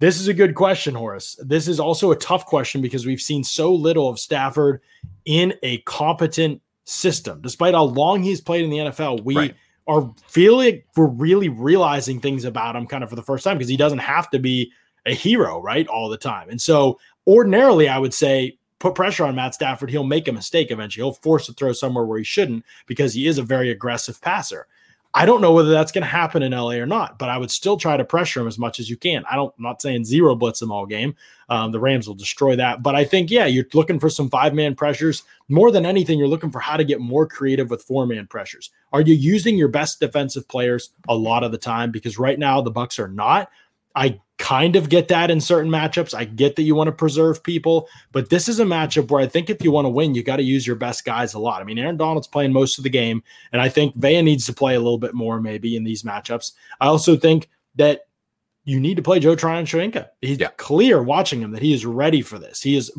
This is a good question, Horace. This is also a tough question because we've seen so little of Stafford in a competent system. Despite how long he's played in the NFL, we right. are feeling we're really realizing things about him kind of for the first time because he doesn't have to be a hero, right? All the time. And so ordinarily, I would say put pressure on Matt Stafford, he'll make a mistake eventually. He'll force a throw somewhere where he shouldn't because he is a very aggressive passer. I don't know whether that's going to happen in LA or not, but I would still try to pressure him as much as you can. I don't, I'm not saying zero blitz him all game. Um, the Rams will destroy that, but I think yeah, you're looking for some five man pressures more than anything. You're looking for how to get more creative with four man pressures. Are you using your best defensive players a lot of the time? Because right now the Bucks are not. I kind of get that in certain matchups. I get that you want to preserve people, but this is a matchup where I think if you want to win, you got to use your best guys a lot. I mean, Aaron Donald's playing most of the game, and I think Vea needs to play a little bit more maybe in these matchups. I also think that you need to play Joe Tryon Shoyinka. He's yeah. clear watching him that he is ready for this. He is.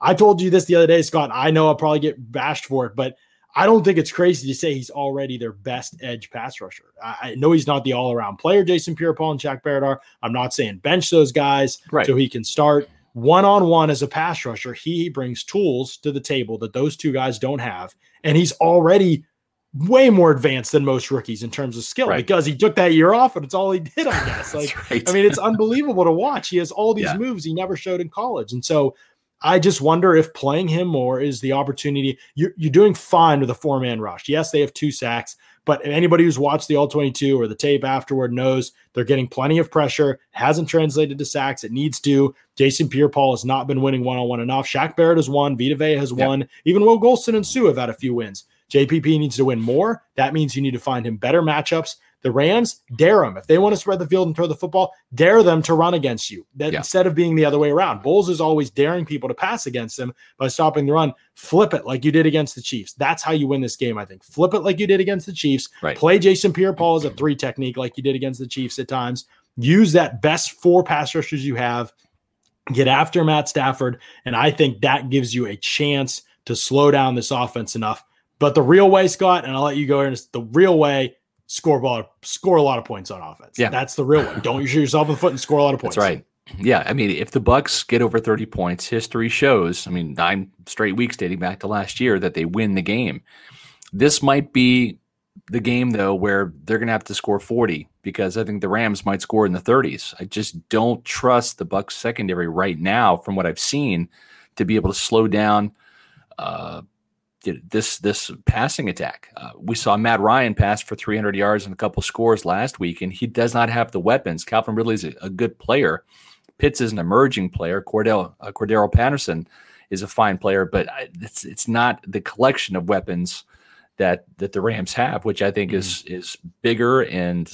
I told you this the other day, Scott. I know I'll probably get bashed for it, but I don't think it's crazy to say he's already their best edge pass rusher. I, I know he's not the all around player, Jason Pierre Paul and Shaq Barrett are. I'm not saying bench those guys right. so he can start one on one as a pass rusher. He brings tools to the table that those two guys don't have. And he's already way more advanced than most rookies in terms of skill right. because he took that year off and it's all he did, I guess. Like, right. I mean, it's unbelievable to watch. He has all these yeah. moves he never showed in college. And so I just wonder if playing him more is the opportunity. You're, you're doing fine with a four man rush. Yes, they have two sacks, but anybody who's watched the all 22 or the tape afterward knows they're getting plenty of pressure. Hasn't translated to sacks. It needs to. Jason Pierre Paul has not been winning one on one enough. Shaq Barrett has won. Vita Vea has yep. won. Even Will Gholston and Suh have had a few wins. JPP needs to win more. That means you need to find him better matchups. The Rams dare them if they want to spread the field and throw the football. Dare them to run against you that yeah. instead of being the other way around. Bowles is always daring people to pass against them by stopping the run. Flip it like you did against the Chiefs. That's how you win this game. I think. Flip it like you did against the Chiefs. Right. Play Jason Pierre-Paul as a three technique like you did against the Chiefs at times. Use that best four pass rushers you have. Get after Matt Stafford, and I think that gives you a chance to slow down this offense enough. But the real way, Scott, and I'll let you go in. The real way score ball, score a lot of points on offense. Yeah, that's the real one. Don't shoot yourself in the foot and score a lot of points. That's right. Yeah, I mean, if the Bucks get over 30 points, history shows. I mean, nine straight weeks dating back to last year that they win the game. This might be the game though where they're going to have to score 40 because I think the Rams might score in the 30s. I just don't trust the Bucks secondary right now, from what I've seen, to be able to slow down uh, this this passing attack. Uh, we saw Matt Ryan pass for 300 yards and a couple scores last week, and he does not have the weapons. Calvin Ridley is a, a good player. Pitts is an emerging player. Cordell uh, Cordarrelle Patterson is a fine player, but it's it's not the collection of weapons that that the Rams have, which I think mm-hmm. is is bigger and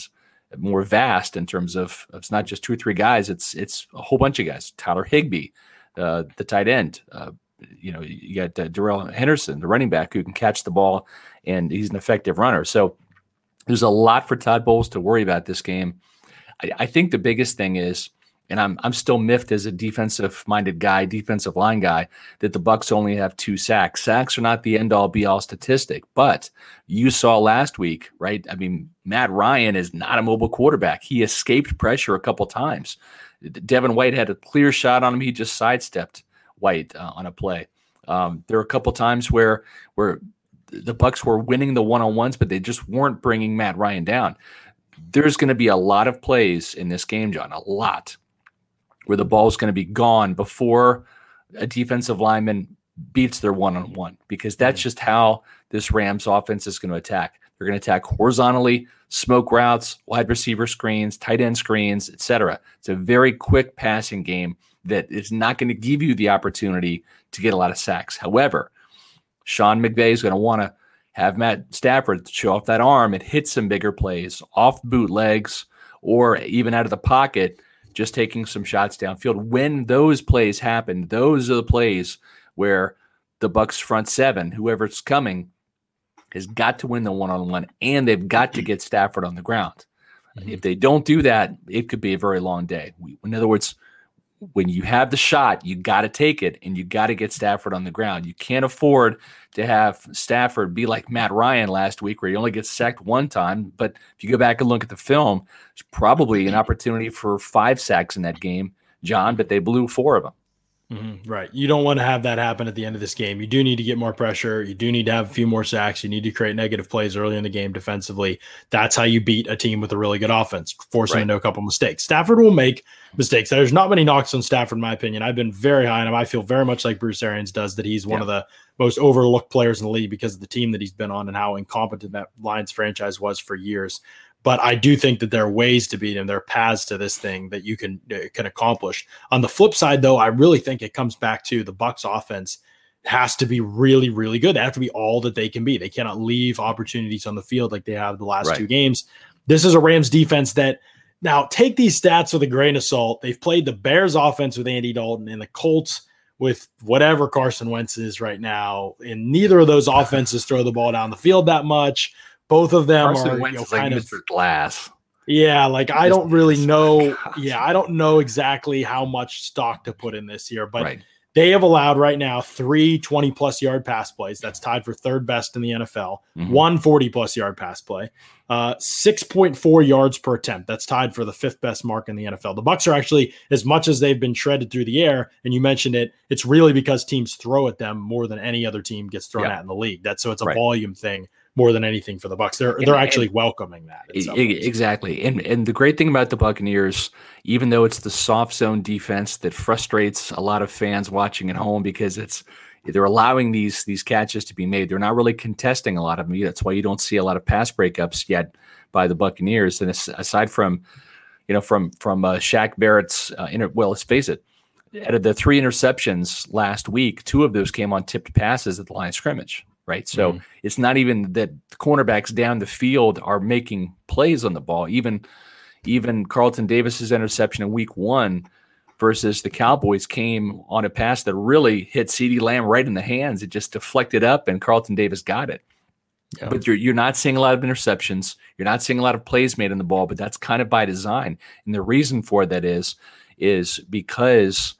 more vast in terms of it's not just two or three guys. It's it's a whole bunch of guys. Tyler Higbee, uh, the tight end. Uh, you know, you got uh, Darrell Henderson, the running back, who can catch the ball, and he's an effective runner. So there's a lot for Todd Bowles to worry about this game. I, I think the biggest thing is and I'm I'm still miffed as a defensive minded guy, defensive line guy, that the Bucks only have two sacks. Sacks are not the end all be all statistic, but you saw last week, right? I mean, Matt Ryan is not a mobile quarterback. He escaped pressure a couple times. Devin White had a clear shot on him. He just sidestepped White uh, on a play. Um, there were a couple times where where the Bucks were winning the one on ones, but they just weren't bringing Matt Ryan down. There's going to be a lot of plays in this game, Jon. A lot where the ball is going to be gone before a defensive lineman beats their one on one because that's just how this Rams offense is going to attack. They're going to attack horizontally, smoke routes, wide receiver screens, tight end screens, etc. It's a very quick passing game that is not going to give you the opportunity to get a lot of sacks. However, Sean McVay is going to want to have Matt Stafford show off that arm and hit some bigger plays off bootlegs or even out of the pocket just taking some shots downfield. When those plays happen, those are the plays where the Bucks front seven, whoever's coming, has got to win the one on one, and they've got to get Stafford on the ground. Mm-hmm. If they don't do that, it could be a very long day. In other words, when you have the shot, you got to take it and you got to get Stafford on the ground. You can't afford to have Stafford be like Matt Ryan last week, where he only gets sacked one time. But if you go back and look at the film, it's probably an opportunity for five sacks in that game, Jon, but they blew four of them. Mm-hmm, right. You don't want to have that happen at the end of this game. You do need to get more pressure. You do need to have a few more sacks. You need to create negative plays early in the game defensively. That's how you beat a team with a really good offense, force right. them a couple mistakes. Stafford will make mistakes. There's not many knocks on Stafford, in my opinion. I've been very high on him. I feel very much like Bruce Arians does that he's one yeah. of the most overlooked players in the league because of the team that he's been on and how incompetent that Lions franchise was for years but I do think that there are ways to beat him. There are paths to this thing that you can uh, can accomplish. On the flip side, though, I really think it comes back to the Bucks offense has to be really, really good. They have to be all that they can be. They cannot leave opportunities on the field like they have the last right. two games. This is a Rams defense that now take these stats with a grain of salt. They've played the Bears offense with Andy Dalton and the Colts with whatever Carson Wentz is right now. And neither of those offenses throw the ball down the field that much. Both of them Carson are Wentz you know, kind like of Mr. Glass. Yeah, like I don't really know. Yeah, I don't know exactly how much stock to put in this year, but right. they have allowed right now three 20 plus yard pass plays. That's tied for third best in the NFL. Mm-hmm. One 40 plus yard pass play. Uh, 6.4 yards per attempt. That's tied for the fifth best mark in the NFL. The Bucks are actually, as much as they've been shredded through the air, and you mentioned it, it's really because teams throw at them more than any other team gets thrown at in the league. That's so it's a right. volume thing more than anything for the Bucks. They're they're actually and, welcoming that. Exactly. And and the great thing about the Buccaneers, even though it's the soft zone defense that frustrates a lot of fans watching at home because it's they're allowing these these catches to be made. They're not really contesting a lot of them. That's why you don't see a lot of pass breakups yet by the Buccaneers. And aside from, you know, from from uh, Shaq Barrett's uh, inter- well, let's face it, out of the three interceptions last week, two of those came on tipped passes at the line of scrimmage right? So mm-hmm. it's not even that the cornerbacks down the field are making plays on the ball. Even even Carlton Davis's interception in week one versus the Cowboys came on a pass that really hit CeeDee Lamb right in the hands. It just deflected up and Carlton Davis got it. Yeah. But you're you're not seeing a lot of interceptions. You're not seeing a lot of plays made on the ball, but that's kind of by design. And the reason for that is is because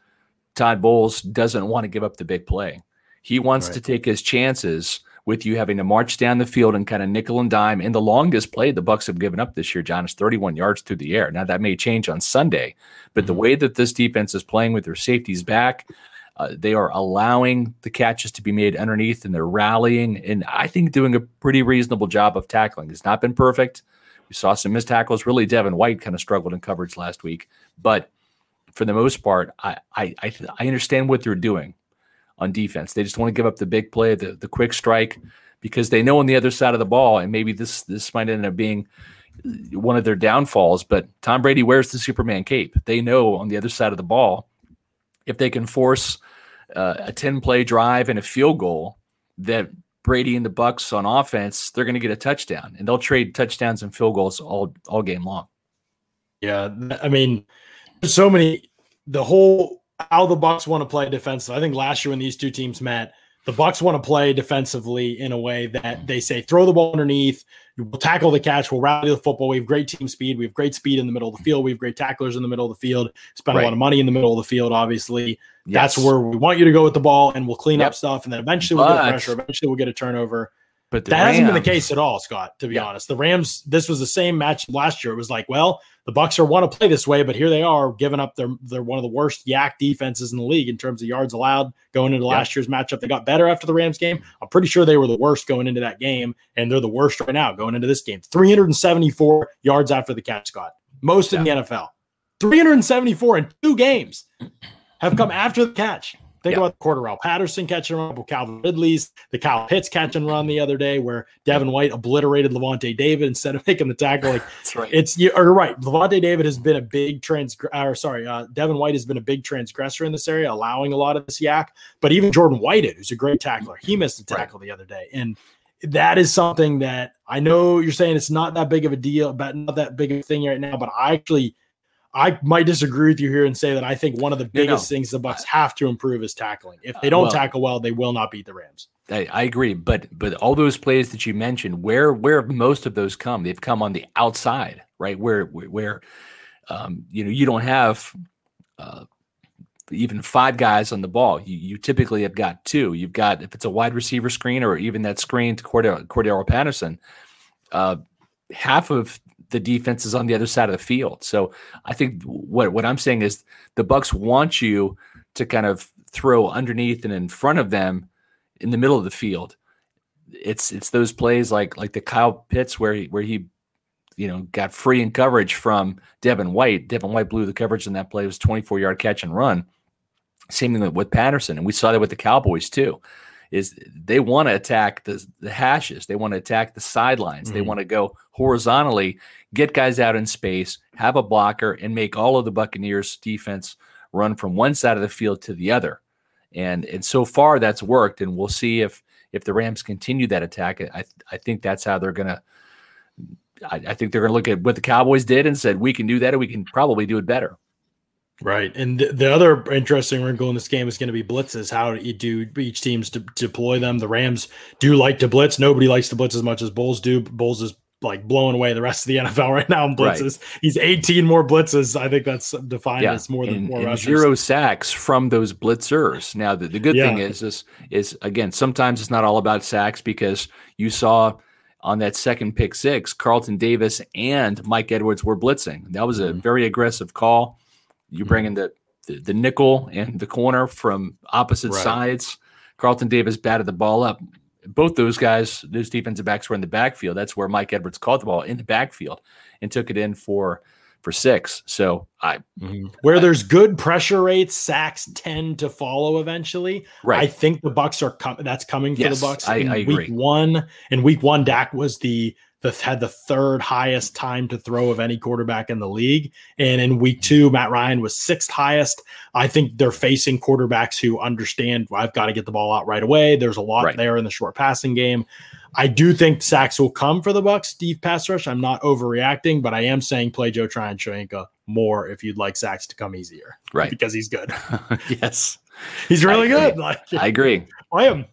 Todd Bowles doesn't want to give up the big play. He wants right. to take his chances with you having to march down the field and kind of nickel and dime. In the longest play the Bucks have given up this year, Jon, is 31 yards through the air. Now that may change on Sunday, but mm-hmm. the way that this defense is playing with their safeties back, uh, they are allowing the catches to be made underneath and they're rallying and I think doing a pretty reasonable job of tackling. It's not been perfect. We saw some missed tackles. Really, Devin White kind of struggled in coverage last week, but for the most part, I I I, I understand what they're doing on defense. They just want to give up the big play, the the quick strike, because they know on the other side of the ball, and maybe this this might end up being one of their downfalls. But Tom Brady wears the Superman cape. They know on the other side of the ball, if they can force uh, a ten play drive and a field goal, that Brady and the Bucks on offense, they're going to get a touchdown, and they'll trade touchdowns and field goals all all game long. Yeah, I mean, so many. The whole how the Bucks want to play defensively. I think last year when these two teams met, the Bucks want to play defensively in a way that mm. they say throw the ball underneath, we'll tackle the catch, we'll rally the football. We have great team speed, we have great speed in the middle of the mm. field, we have great tacklers in the middle of the field. Spend right. a lot of money in the middle of the field, obviously. Yes. That's where we want you to go with the ball, and we'll clean yep. up stuff, and then eventually we'll but, get pressure. Eventually we'll get a turnover. But that Rams, hasn't been the case at all, Scott. To be yeah. honest, the Rams. This was the same match last year. It was like, well, the Bucks are want to play this way, but here they are giving up. Their they're one of the worst YAC defenses in the league in terms of yards allowed going into last year's matchup. They got better after the Rams game. I'm pretty sure they were the worst going into that game, and they're the worst right now going into this game. 374 yards after the catch, Scott. Most in the NFL. 374 in two games have come after the catch. Think about the Cordarrelle Patterson catch and run, Calvin Ridley's, the Kyle Pitts catch and run the other day, where Devin White obliterated Lavonte David instead of making the tackle. Like That's right. It's you're right. Lavonte David has been a big trans. Or sorry, uh, Devin White has been a big transgressor in this area, allowing a lot of this YAC. But even Jordan Whitehead, who's a great tackler, he missed a tackle right. the other day, and that is something that I know you're saying it's not that big of a deal, but not that big of a thing right now. But I actually I might disagree with you here and say that I think one of the biggest no, no. things the Bucks have to improve is tackling. If they don't well, tackle well, they will not beat the Rams. I, I, agree, but but all those plays that you mentioned, where where most of those come, they've come on the outside, right? Where where um, you know you don't have uh, even five guys on the ball. You you typically have got two. You've got if it's a wide receiver screen or even that screen to Cordell, Cordarrelle Patterson. Uh, half of the defense is on the other side of the field. So I think what what I'm saying is the Bucks want you to kind of throw underneath and in front of them in the middle of the field. It's it's those plays like like the Kyle Pitts where he where he you know got free in coverage from Devin White. Devin White blew the coverage in that play. It was 24 yard catch and run. Same thing with Patterson, and we saw that with the Cowboys too is they want to attack the, the hashes. They want to attack the sidelines. Mm-hmm. They want to go horizontally, get guys out in space, have a blocker, and make all of the Buccaneers defense run from one side of the field to the other. And and so far that's worked, and we'll see if if the Rams continue that attack. I I think that's how they're gonna. I, I think they're gonna look at what the Cowboys did and said we can do that, and we can probably do it better. Right. And the, the other interesting wrinkle in this game is going to be blitzes. How you do each teams to deploy them. The Rams do like to blitz. Nobody likes to blitz as much as Bowles do. Bowles is like blowing away the rest of the NFL right now in blitzes. Right. He's 18 more blitzes. I think that's defined yeah. as more than and, more and zero sacks from those blitzers. Now the, the good yeah. thing is is is again sometimes it's not all about sacks because you saw on that second pick six, Carlton Davis and Mike Edwards were blitzing. That was a mm-hmm. very aggressive call. You bring in the, the, the nickel and the corner from opposite right. sides. Carlton Davis batted the ball up. Both those guys, those defensive backs were in the backfield. That's where Mike Edwards caught the ball in the backfield and took it in for for six. So I mm-hmm. where I, there's good pressure rates, sacks tend to follow eventually. Right. I think the Bucks are com- that's coming for yes, the Bucks. I, in I week one. In week one, Dak was the the, had the third highest time to throw of any quarterback in the league. And in week two, Matt Ryan was sixth highest. I think they're facing quarterbacks who understand I've got to get the ball out right away. There's a lot right. there in the short passing game. I do think sacks will come for the Bucks, Steve pass rush. I'm not overreacting, but I am saying play Joe Tryon-Shoyinka more if you'd like sacks to come easier. Right. Because he's good. yes. He's really good. Like I agree. I him.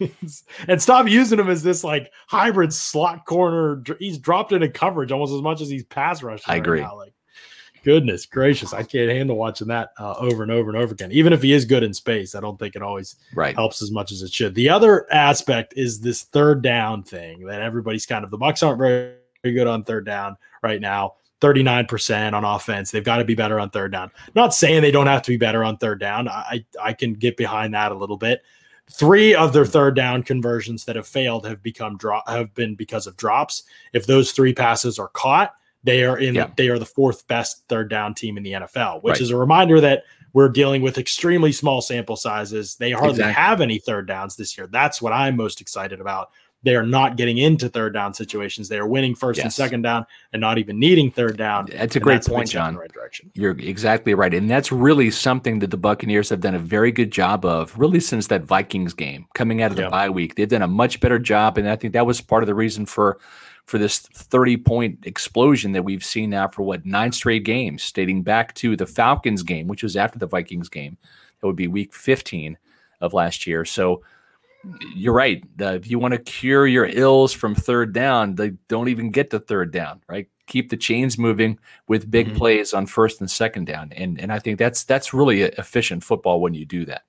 and stop using him as this like hybrid slot corner. He's dropped into coverage almost as much as he's pass rushing. I agree. Right like, goodness gracious, I can't handle watching that uh, over and over and over again. Even if he is good in space, I don't think it always right. helps as much as it should. The other aspect is this third down thing that everybody's kind of the Bucks aren't very, very good on third down right now. 39% on offense. They've got to be better on third down. Not saying they don't have to be better on third down. I I can get behind that a little bit. Three of their third down conversions that have failed have become drop have been because of drops. If those three passes are caught, they are in yeah. they are the fourth best third down team in the NFL, which right. is a reminder that we're dealing with extremely small sample sizes. They hardly exactly. have any third downs this year. That's what I'm most excited about. They are not getting into third down situations. They are winning first and second down and not even needing third down. That's a great big point, Jon. the right direction. You're exactly right. And that's really something that the Buccaneers have done a very good job of, really, since that Vikings game coming out of the Yeah. bye week. They've done a much better job. And I think that was part of the reason for for this 30 point explosion that we've seen now for what nine straight games, dating back to the Falcons game, which was after the Vikings game. That would be week 15 of last year. So you're right. The, if you want to cure your ills from third down, they don't even get to third down, right? Keep the chains moving with big Mhm. plays on first and second down, and and I think that's that's really efficient football when you do that.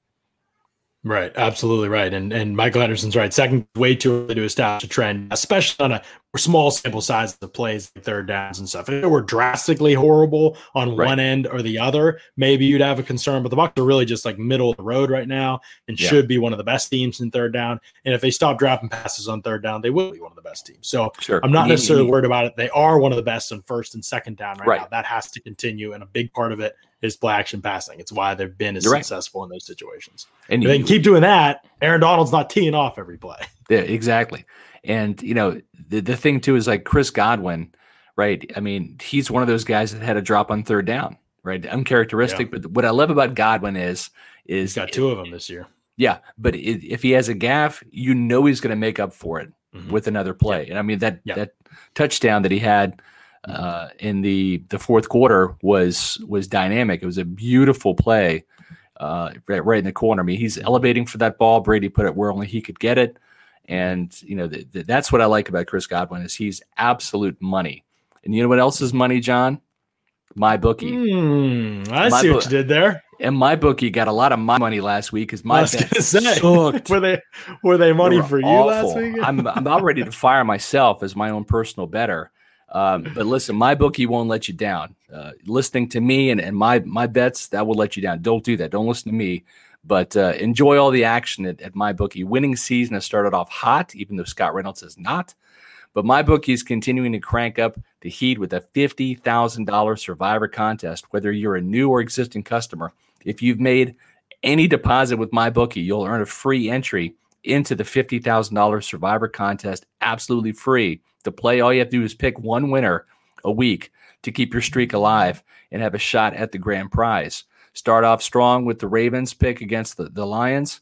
Right, absolutely right. And and Michael Henderson's right. Second, way too early to establish a trend, especially on a small sample size of plays, like third downs and stuff. If it were drastically horrible on Right. one end or the other, maybe you'd have a concern. But the Bucks are really just like middle of the road right now, and Yeah. should be one of the best teams in third down. And if they stop dropping passes on third down, they will be one of the best teams. So Sure, I'm not necessarily worried about it. They are one of the best on first and second down right, Right. now. That has to continue, and a big part of it is play action passing. It's why they've been as You're right. successful in those situations. and If they can keep doing that, Aaron Donald's not teeing off every play. Yeah, exactly. And you know, the, the thing too is like Chris Godwin, right? I mean, he's one of those guys that had a drop on third down, right? Uncharacteristic. But what I love about Godwin is is He's got two of them this year. Yeah, but i if he has a gaff, you know he's going to make up for it Mhm. with another play. And I mean that Yeah. that touchdown that he had uh, in the the fourth quarter was was dynamic. It was a beautiful play, uh, right, right in the corner. I mean, he's elevating for that ball. Brady put it where only he could get it, and you know th- th- that's what I like about Chris Godwin is he's absolute money. And you know what else is money, Jon? My bookie. Hmm, I My see bo- what you did there. And my bookie got a lot of my money last week because my I was bet say, sucked. were they were they money They were for you awful. last week? I'm I'm about ready to fire myself as my own personal better. Um, but listen, my bookie won't let you down. Uh, listening to me and, and my my bets that will let you down. Don't do that. Don't listen to me. But uh, enjoy all the action at, at my bookie. Winning season has started off hot, even though Scott Reynolds has not. But my bookie is continuing to crank up the heat with a fifty thousand dollars Survivor contest. Whether you're a new or existing customer, if you've made any deposit with my bookie, you'll earn a free entry into the $50,000 Survivor contest absolutely free. To play, all you have to do is pick one winner a week to keep your streak alive and have a shot at the grand prize. Start off strong with the Ravens pick against the, the Lions,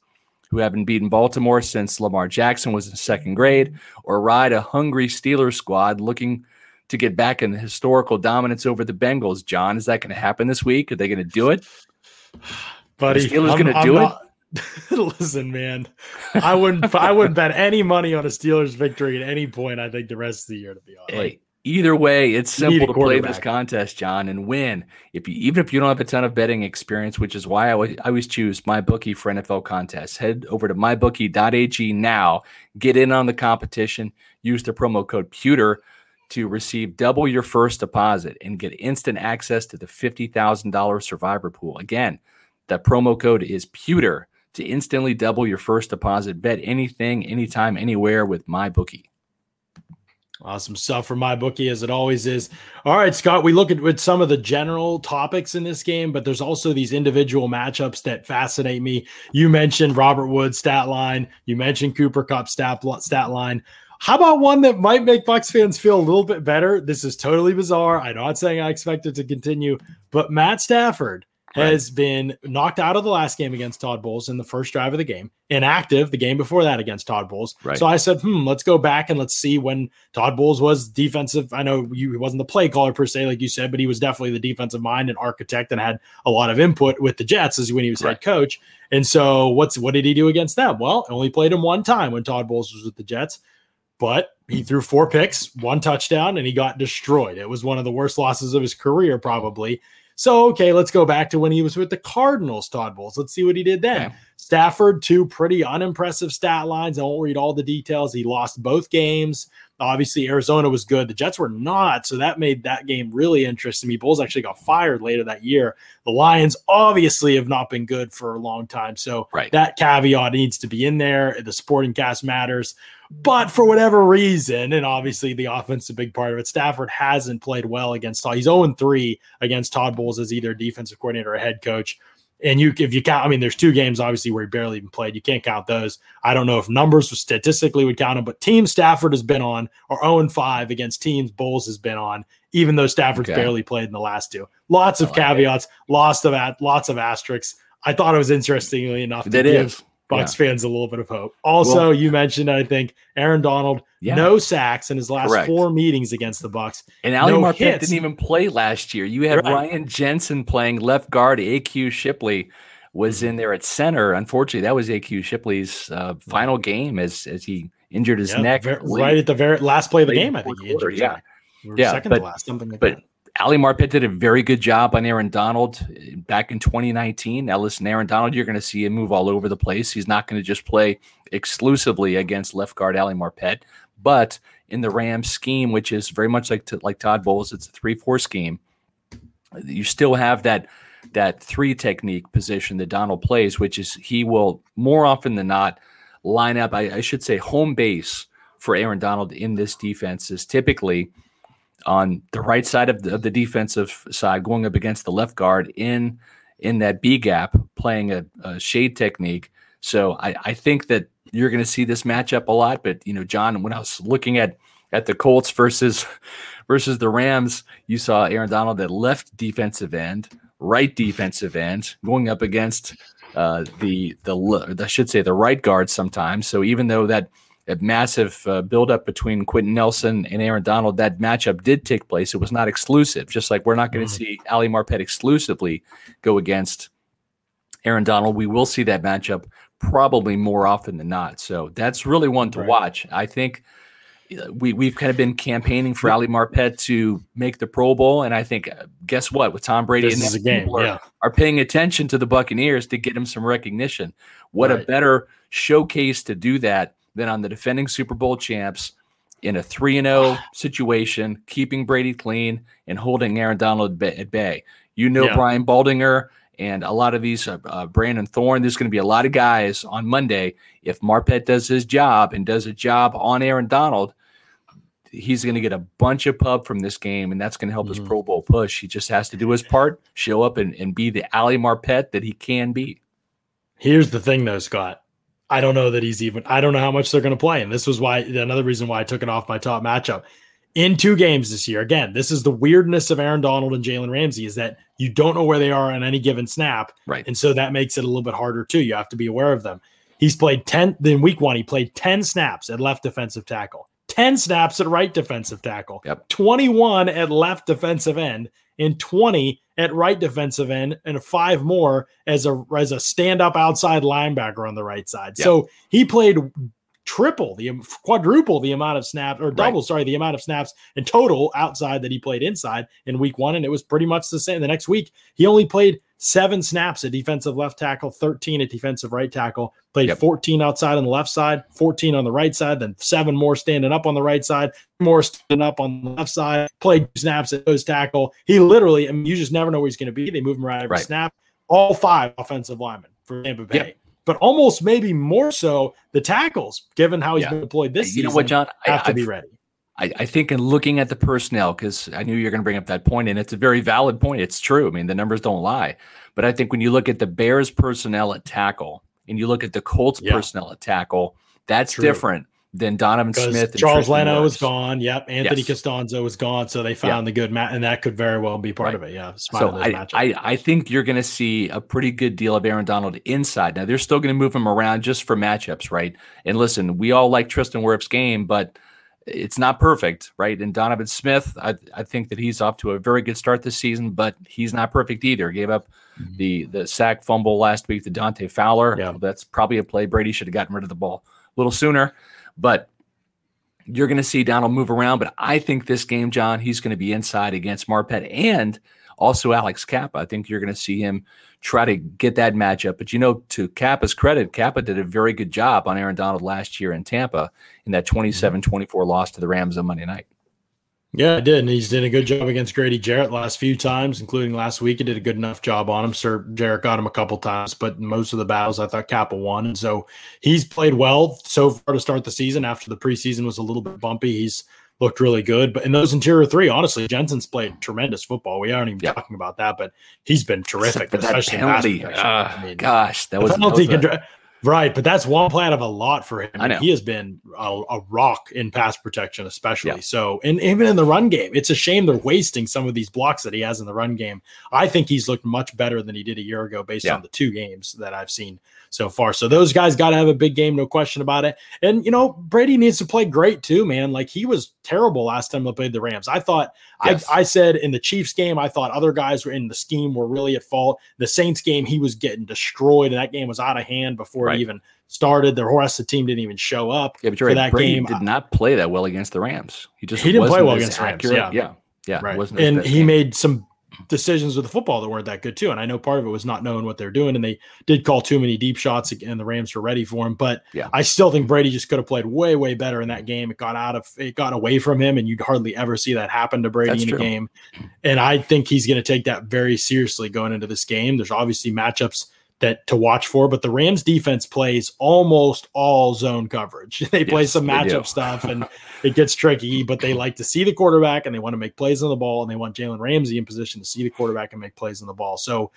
who haven't beaten Baltimore since Lamar Jackson was in second grade, or ride a hungry Steelers squad looking to get back in the historical dominance over the Bengals. Jon, is that going to happen this week? Are they going to do it? buddy. The Steelers gonna I'm do it? not- Listen, man, I wouldn't. I wouldn't bet any money on a Steelers victory at any point. I think the rest of the year, to be honest. Hey, either way, it's simple to play this contest, Jon, and win. If you even if you don't have a ton of betting experience, which is why I always, I always choose my bookie for NFL contests. Head over to mybookie.ag now. Get in on the competition. Use the promo code Pewter to receive double your first deposit and get instant access to the fifty thousand dollars survivor pool. Again, that promo code is Pewter to instantly double your first deposit. Bet anything, anytime, anywhere with my bookie. Awesome stuff for my bookie, as it always is. All right, Scott, we look at with some of the general topics in this game, but there's also these individual matchups that fascinate me. You mentioned Robert Woods stat line, you mentioned Cooper Kupp stat, stat line. How about one that might make Bucks fans feel a little bit better? This is totally bizarre. I'm not saying I expect it to continue, but Matt Stafford has been knocked out of the last game against Todd Bowles in the first drive of the game, inactive the game before that against Todd Bowles. Right. So I said, hmm, let's go back and let's see when Todd Bowles was defensive. I know you, he wasn't the play caller per se, like you said, but he was definitely the defensive mind and architect and had a lot of input with the Jets as when he was Right. head coach. And so what's what did he do against them? Well, only played him one time when Todd Bowles was with the Jets, but he threw four picks, one touchdown, and he got destroyed. It was one of the worst losses of his career, probably. So, okay, let's go back to when he was with the Cardinals, Todd Bowles. Let's see what he did then. Okay. Stafford, two pretty unimpressive stat lines. I won't read all the details. He lost both games. Obviously, Arizona was good. The Jets were not. So that made that game really interesting. Me, Bowles actually got fired later that year. The Lions obviously have not been good for a long time. So Right. that caveat needs to be in there. The sporting cast matters. But for whatever reason, and obviously the offense is a big part of it, Stafford hasn't played well against Todd. He's 0 3 against Todd Bowles as either defensive coordinator or head coach. And you, if you count, I mean, there's two games obviously where he barely even played. You can't count those. I don't know if numbers statistically would count them, but Team Stafford has been on, or 0 5 against teams Bowles has been on, even though Stafford's Okay. barely played in the last two. Lots of oh, like it. caveats, lots of lots of asterisks. I thought it was interestingly enough to That give is. Bucks fans a little bit of hope. Also, Well- you mentioned, I think, Aaron Donald, Yeah. no sacks in his last Correct. four meetings against the Bucks. And Ali no Marpet didn't even play last year. You had Right. Ryan Jensen playing left guard. AQ Shipley was Mm-hmm. in there at center. Unfortunately, that was AQ Shipley's uh, final game as as he injured his Yeah, neck. right at the very last play of the game, I think he injured. Yeah, second but- to last, something like but that. Ali Marpet did a very good job on Aaron Donald uh, back in 2019. Now, listen, Aaron Donald, you're going to see him move all over the place. He's not going to just play exclusively against left guard Ali Marpet, but in the Rams scheme, which is very much like like Todd Bowles, it's a three-four scheme. You still have that that three technique position that Donald plays, which is he will more often than not line up. I, I should say home base for Aaron Donald in this defense is typically on the right side of the, of the defensive side, going up against the left guard in in that B gap, playing a, a shade technique. So I, I think that you're going to see this matchup a lot. But you know, Jon, when I was looking at at the Colts versus versus the Rams, you saw Aaron Donald at left defensive end, right defensive end, going up against uh, the the I should say the right guard sometimes. So even though that a massive uh, buildup between Quenton Nelson and Aaron Donald. That matchup did take place. It was not exclusive, just like we're not going to Mhm. see Ali Marpet exclusively go against Aaron Donald. We will see that matchup probably more often than not. So that's really one to Right. watch. I think uh, we, we've kind of been campaigning for Ali Marpet to make the Pro Bowl. And I think, uh, guess what? With Tom Brady This and is a game. people are- Yeah. are paying attention to the Buccaneers to get him some recognition. What a better showcase to do that than on the defending Super Bowl champs in a 3 and 0 situation, keeping Brady clean and holding Aaron Donald at bay- You know Yeah. Brian Baldinger and a lot of these uh, uh, Brandon Thorn, there's going to be a lot of guys on Monday if Marpet does his job and does a job on Aaron Donald, he's going to get a bunch of pub from this game, and that's going to help his Mhm. Pro Bowl push. He just has to do his part, show up, and, and be the Ali Marpet that he can be. Here's the thing, though, Scott. I don't know that he's even. I don't know how much they're going to play, and this was why another reason why I took it off my top matchup in two games this year. Again, this is the weirdness of Aaron Donald and Jalen Ramsey is that you don't know where they are on any given snap, Right. and so that makes it a little bit harder too. You have to be aware of them. He's played ten. Then week one, he played ten snaps at left defensive tackle, ten snaps at right defensive tackle, Yep. twenty-one at left defensive end, and twenty at right defensive end, and five more as a as a stand up outside linebacker on the right side. Yep. So he played triple the quadruple the amount of snaps or double sorry the amount of snaps in total outside that he played inside in week one and it was pretty much the same the next week he only played seven snaps at defensive left tackle 13 at defensive right tackle played Yep. 14 outside on the left side 14 on the right side then seven more standing up on the right side more standing up on the left side played snaps at those tackle he literally I mean, you just never know where he's going to be they move him around every Right. snap all five offensive linemen for Tampa Bay Yep. But almost maybe more so the tackles, given how he's Yeah. been deployed this you know season, what, Jon? have to I've- be ready. I, I think in looking at the personnel, because I knew you're going to bring up that point, and it's a very valid point. It's true. I mean, the numbers don't lie. But I think when you look at the Bears personnel at tackle and you look at the Colts Yeah. personnel at tackle, that's True. different than Donovan Smith and Charles Leno was gone. Yep. Anthony Yes. Castonzo was gone. So they found the good match, and that could very well be part Right. of it. Yeah. So I. I, I think you're going to see a pretty good deal of Aaron Donald inside. Now they're still going to move him around just for matchups, right? And listen, we all like Tristan Wirfs' game, but it's not perfect, right? And Donovan Smith, I, I think that he's off to a very good start this season, but he's not perfect either. Gave up Mhm. the the sack fumble last week to Dante Fowler. Yeah. That's probably a play Brady should have gotten rid of the ball a little sooner, but you're going to see Donald move around. But I think this game, Jon, he's going to be inside against Marpet and also Alex Cappa. I think you're going to see him try to get that matchup. But you know, to Cappa's credit, Cappa did a very good job on Aaron Donald last year in Tampa in that 27 24 loss to the Rams on Monday night. Yeah, I did. And he's done a good job against Grady Jarrett last few times, including last week. He did a good enough job on him. Sir Jarrett got him a couple times, but most of the battles I thought Cappa won. And so he's played well so far to start the season after the preseason was a little bit bumpy. He's looked really good. But in those interior three, honestly, Jensen's played tremendous football. We aren't even Yeah. talking about that, but he's been terrific. But that penalty, uh, I mean, gosh, that was, penalty that was a- right, but that's one plan of a lot for him. I know. He has been a, a rock in pass protection, especially. Yeah. So, and even in the run game, it's a shame they're wasting some of these blocks that he has in the run game. I think he's looked much better than he did a year ago, based Yeah. on the two games that I've seen so far. So those guys got to have a big game, no question about it. And you know, Brady needs to play great too, man. Like he was terrible last time they played the Rams. I thought Yes. I, I said in the Chiefs game, I thought other guys were in the scheme were really at fault. The Saints game, he was getting destroyed, and that game was out of hand before Right. it even started. The rest of the team didn't even show up. yeah, but for right. that Brady game, did not play that well against the Rams. He just He didn't play well against the Rams, yeah. yeah, yeah. right. wasn't And he game. made some decisions with the football that weren't that good too. And I know part of it was not knowing what they're doing, and they did call too many deep shots, and the Rams were ready for him. But Yeah. I still think Brady just could have played way, way better in that game. It got out of it got away from him, and you'd hardly ever see that happen to Brady That's in true. a game. And I think he's going to take that very seriously going into this game. There's obviously matchups that to watch for, but the Rams defense plays almost all zone coverage. They play Yes, some matchup stuff and it gets tricky, but they like to see the quarterback and they want to make plays on the ball and they want Jalen Ramsey in position to see the quarterback and make plays on the ball. So,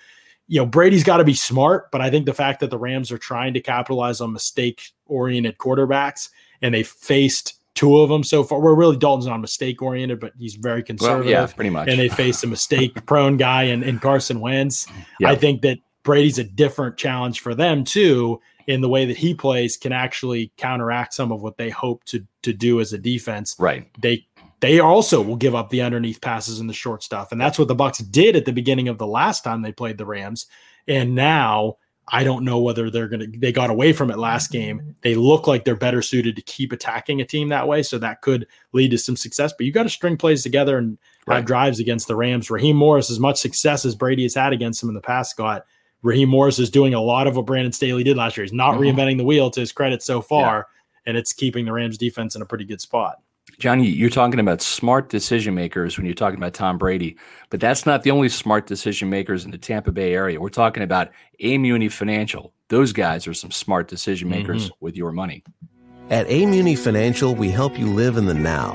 you know, Brady's got to be smart, but I think the fact that the Rams are trying to capitalize on mistake oriented quarterbacks and they faced two of them so far. We're really Dalton's not mistake oriented, but he's very well, conservative yeah, pretty much. and they faced a mistake prone guy and, in Carson Wentz. I think that Brady's a different challenge for them too, in the way that he plays can actually counteract some of what they hope to to do as a defense. right. They they also will give up the underneath passes and the short stuff. And that's what the Bucks did at the beginning of the last time they played the Rams. And now I don't know whether they're going to they got away from it last game. They look like they're better suited to keep attacking a team that way, so that could lead to some success, but you got to string plays together and have drives against the Rams. Raheem Morris as much success as Brady has had against him in the past got Raheem Morris is doing a lot of what Brandon Staley did last year. He's not Mhm. reinventing the wheel to his credit so far, and it's keeping the Rams defense in a pretty good spot. Johnny, you're talking about smart decision makers when you're talking about Tom Brady, but that's not the only smart decision makers in the Tampa Bay area. We're talking about Amuni Financial. Those guys are some smart decision makers with your money. At AMUNI Financial, we help you live in the now.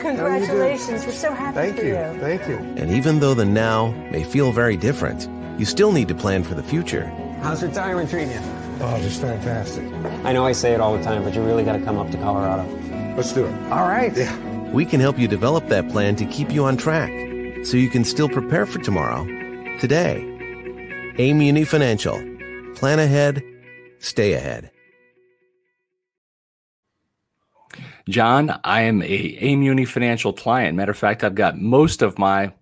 Congratulations. We're so happy Thank for you. you. Thank you. And even though the now may feel very different, you still need to plan for the future. How's retirement treating you? Oh, just fantastic. I know I say it all the time, but you really got to come up to Colorado. Let's do it. All right. We can help you develop that plan to keep you on track so you can still prepare for tomorrow today. AMUNI Financial. Plan ahead, stay ahead. Jon, I am a Amuni Financial client. Matter of fact, I've got most of my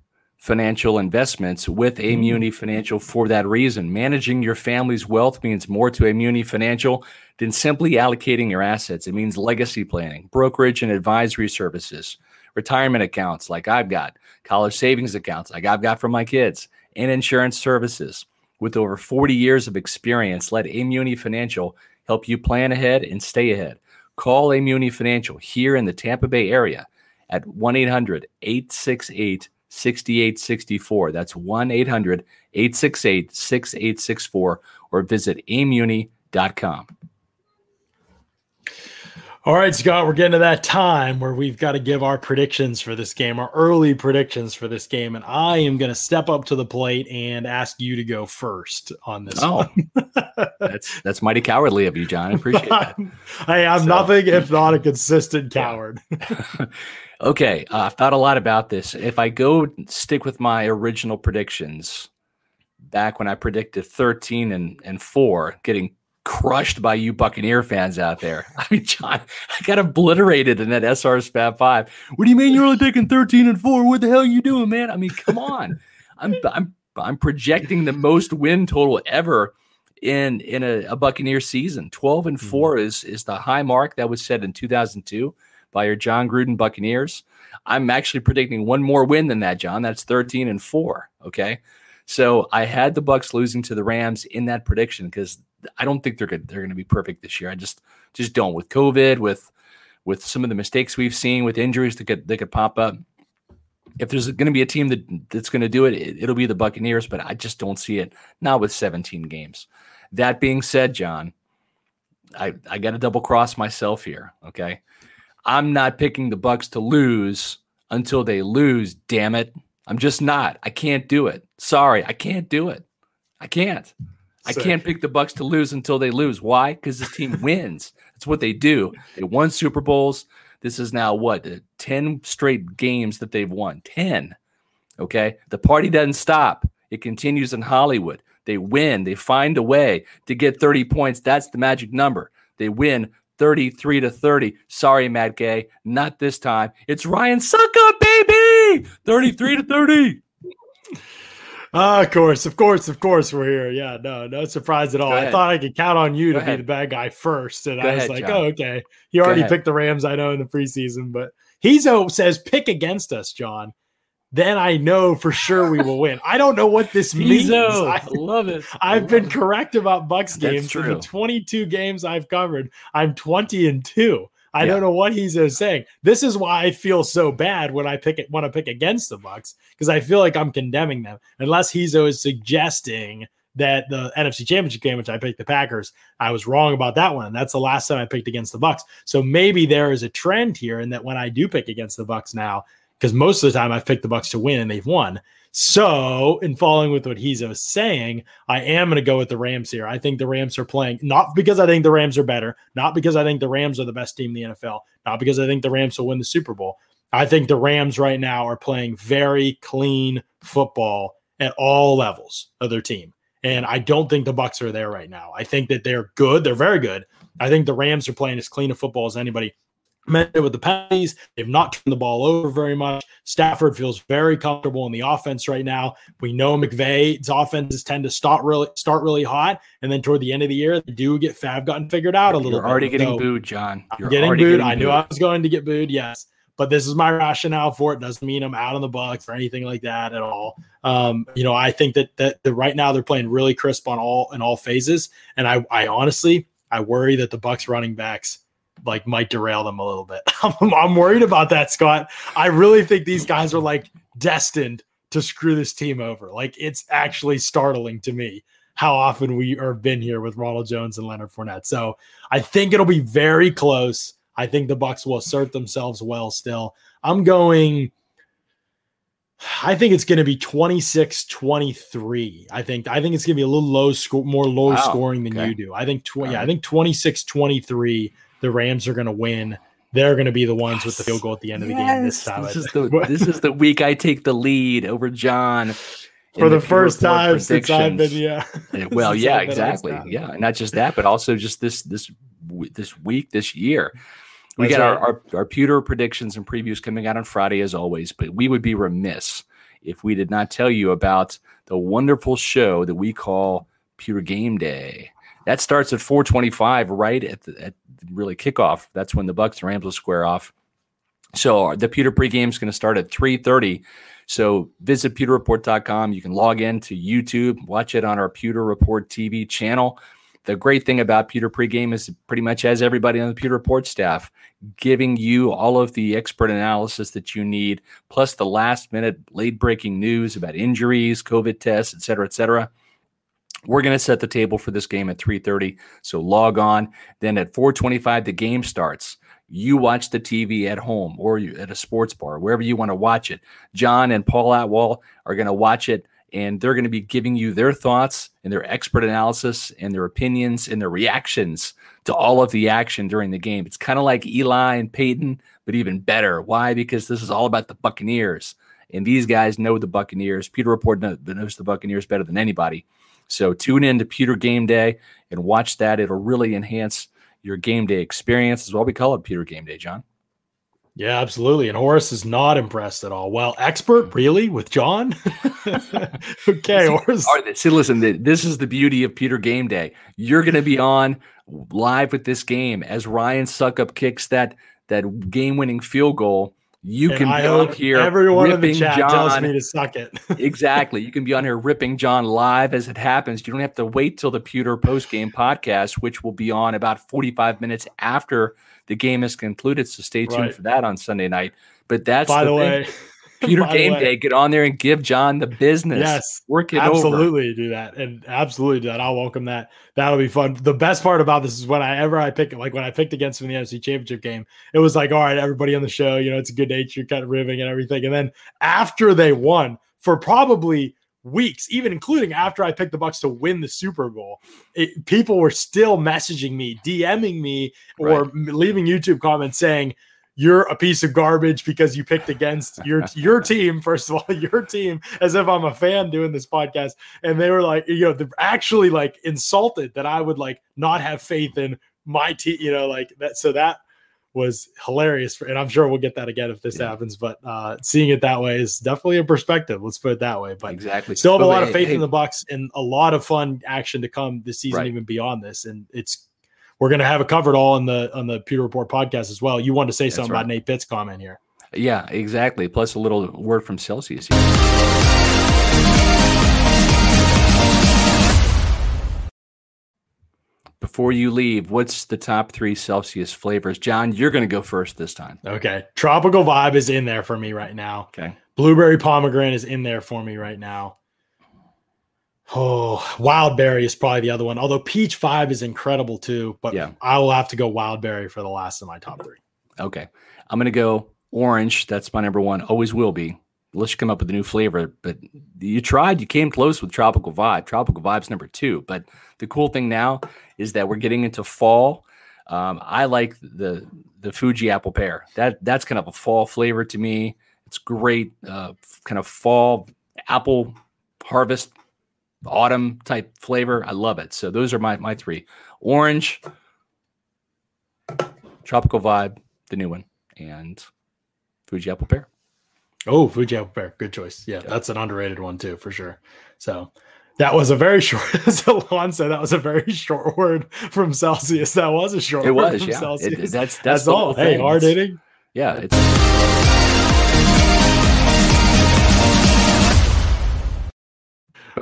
financial investments with mm. Amuni Financial for that reason. Managing your family's wealth means more to Amuni Financial than simply allocating your assets. It means legacy planning, brokerage and advisory services, retirement accounts like I've got, college savings accounts like I've got for my kids, and insurance services. With over 40 years of experience, let Amuni Financial help you plan ahead and stay ahead. Call Amuni Financial here in the Tampa Bay area at 1 800 868 6864. That's 1 800 868 6864 or visit amuni.com. All right, Scott, we're getting to that time where we've got to give our predictions for this game, our early predictions for this game. And I am going to step up to the plate and ask you to go first on this Oh, one. that's that's mighty cowardly of you, Jon. I appreciate that. Hey, I am So- nothing if not a consistent coward. Okay, uh, I've thought a lot about this. If I go stick with my original predictions, back when I predicted 13 and, and 4, getting crushed by you Buccaneer fans out there. I mean, Jon, I got obliterated in that SR's Fab 5. What do you mean you're only taking 13 and 4? What the hell are you doing, man? I mean, come on. I'm I'm I'm projecting the most win total ever in in a, a Buccaneer season. 12 and hmm. 4 is is the high mark that was set in 2002 by your Jon Gruden Buccaneers. I'm actually predicting one more win than that, Jon. That's 13 and 4. Okay. So I had the Bucks losing to the Rams in that prediction because I don't think they're good. They're going to be perfect this year. I just just don't with COVID, with with some of the mistakes we've seen, with injuries that could that could pop up. If there's going to be a team that that's going to do it, it, it'll be the Buccaneers. But I just don't see it. Not with 17 games. That being said, Jon, I I got to double cross myself here. Okay, I'm not picking the Bucks to lose until they lose. Damn it! I'm just not. I can't do it. Sorry, I can't do it. I can't. I can't pick the Bucks to lose until they lose. Why? Because this team wins. That's what they do. They won Super Bowls. This is now what ten straight games that they've won. Ten. Okay. The party doesn't stop. It continues in Hollywood. They win. They find a way to get 30 points. That's the magic number. They win 33 to 30. Sorry, Matt Gay. Not this time. It's Ryan Succop, baby. 33 to 30. Ah, of course, of course, of course, we're here. Yeah, no, no surprise at all. I thought I could count on you Go to be the bad guy first, and Go I was ahead, like, Jon. oh, okay. You already ahead. picked the Rams, I know, in the preseason, but Hezo says pick against us, Jon. Then I know for sure we will win. I don't know what this means. I, love it. I I've love been it. correct about Bucks games. In the 22 games I've covered, I'm 20 and 2. I Yeah. don't know what he's uh, saying. This is why I feel so bad when I pick it want to pick against the Bucks because I feel like I'm condemning them. Unless Hezo is suggesting that the NFC Championship game, which I picked the Packers, I was wrong about that one. That's the last time I picked against the Bucks. So maybe there is a trend here in that when I do pick against the Bucks now, because most of the time I've picked the Bucks to win and they've won. So, in following with what he's saying, I am going to go with the Rams here. I think the Rams are playing not because I think the Rams are better, not because I think the Rams are the best team in the NFL, not because I think the Rams will win the Super Bowl. I think the Rams right now are playing very clean football at all levels of their team. And I don't think the Bucks are there right now. I think that they're good. They're very good. I think the Rams are playing as clean a football as anybody with the penalties. They've not turned the ball over very much. Stafford feels very comfortable in the offense right now. We know McVay's offenses tend to start really start really hot, and then toward the end of the year, they do get Fab gotten figured out a little. You're bit. already getting So booed, Jon. I'm You're getting booed. getting I knew booed. I was going to get booed. Yes. But this is my rationale for it. Doesn't mean I'm out on the Bucks or anything like that at all. Um, you know, I think that that, that right now they're playing really crisp on all in all phases, and I, I honestly, I worry that the Bucks running backs like might derail them a little bit. I'm, I'm worried about that, Scott. I really think these guys are like destined to screw this team over. Like it's actually startling to me how often we are been here with Ronald Jones and Leonard Fournette. So I think it'll be very close. I think the Bucks will assert themselves well still. I'm going I think it's going to be 26-23. I think I think it's going to be a little low score more low Wow, scoring than okay. you do. I think tw- yeah, I think 26-23 the Rams are going to win. They're going to be the ones with the field goal at the end of the game this time. This is the this is the week I take the lead over Jon for the Pure first time since I've been yeah. Well, yeah, I've been on exactly. Yeah, not just that, but also just this this this week, this year. We That's got our, our our pewter predictions and previews coming out on Friday as always, but we would be remiss if we did not tell you about the wonderful show that we call Pewter Game Day. That starts at 425, right at the at really kickoff. That's when the Bucks and Rams will square off. So uh, the Pewter pregame is going to start at 3:30. So visit pewterreport.com. You can log in to YouTube, watch it on our Pewter Report TV channel. The great thing about Pewter pregame is pretty much has everybody on the Pewter Report staff giving you all of the expert analysis that you need, plus the last minute late breaking news about injuries, COVID tests, et cetera, et cetera. We're going to set the table for this game at 3:30. So log on. Then at 4:25 the game starts. You watch the TV at home or at a sports bar, wherever you want to watch it. Jon and Paul Atwell are going to watch it and they're going to be giving you their thoughts and their expert analysis and their opinions and their reactions to all of the action during the game. It's kind of like Eli and Peyton, but even better. Why? Because this is all about the Buccaneers. And these guys know the Buccaneers. Pewter Report kno- knows the Buccaneers better than anybody. So tune in to Pewter Game Day and watch that. It'll really enhance your game day experience. Is what we call it, Pewter Game Day, Jon. Yeah, absolutely. And Horace is not impressed at all. Well, expert, mm-hmm. really, with Jon? okay, Horace. See, listen, th- this is the beauty of Pewter Game Day. You're going to be on live with this game as Ryan Succop kicks that that game-winning field goal. You And can I be on here everyone in the ripping chat tells Jon. me to suck it. exactly. You can be on here ripping Jon live as it happens. You don't have to wait till the Pewter post game podcast, which will be on about 45 minutes after the game is concluded. So stay tuned Right. for that on Sunday night. But that's By the, thing. way, The Game. Day, get on there and give Jon the business. Yes, work it over. absolutely do that and absolutely do that i'll welcome that that'll be fun the best part about this is when i ever i pick like when i picked against him in the nfc championship game it was like all right everybody on the show you know it's a good nature kind of ribbing and everything and then after they won for probably weeks even including after i picked the bucks to win the super bowl it, people were still messaging me dming me or Right. leaving youtube comments saying you're a piece of garbage because you picked against your your team first of all your team as if i'm a fan doing this podcast and they were like you know they're actually like insulted that i would like not have faith in my team you know like that so that was hilarious for, and i'm sure we'll get that again if this Yeah. happens but uh seeing it that way is definitely a perspective let's put it that way but exactly. still have a But lot of faith hey, in the bucks and a lot of fun action to come this season Right. even beyond this and it's we're going to have it covered all in the on the pewter report podcast as well you wanted to say That's something right. about nate pitt's comment here Yeah, exactly. Plus a little word from Celsius here. Before you leave, what's the top three Celsius flavors? Jon, you're going to go first this time. okay tropical vibe is in there for me right now Okay. blueberry pomegranate is in there for me right now oh wild berry is probably the other one although peach vibe is incredible too but Yeah. i will have to go wild berry for the last of my top three Okay. I'm going to go orange. That's my number one. Always will be. Let's come up with a new flavor. But you tried. You came close with tropical vibe. Tropical vibe's number two. But the cool thing now is that we're getting into fall. Um, I like the the Fuji apple pear. That that's kind of a fall flavor to me. It's great, uh, kind of fall apple harvest, autumn type flavor. I love it. So those are my my three: orange, tropical vibe, the new one, and Fuji apple pear. Oh, Fuji apple pear, good choice. Yeah, that's an underrated one too, for sure. So that was a very short, as Alon said, that was a very short word from Celsius. That was a short It was, yeah. It- that's that's, that's all. Hey, hard hitting. Yeah, it's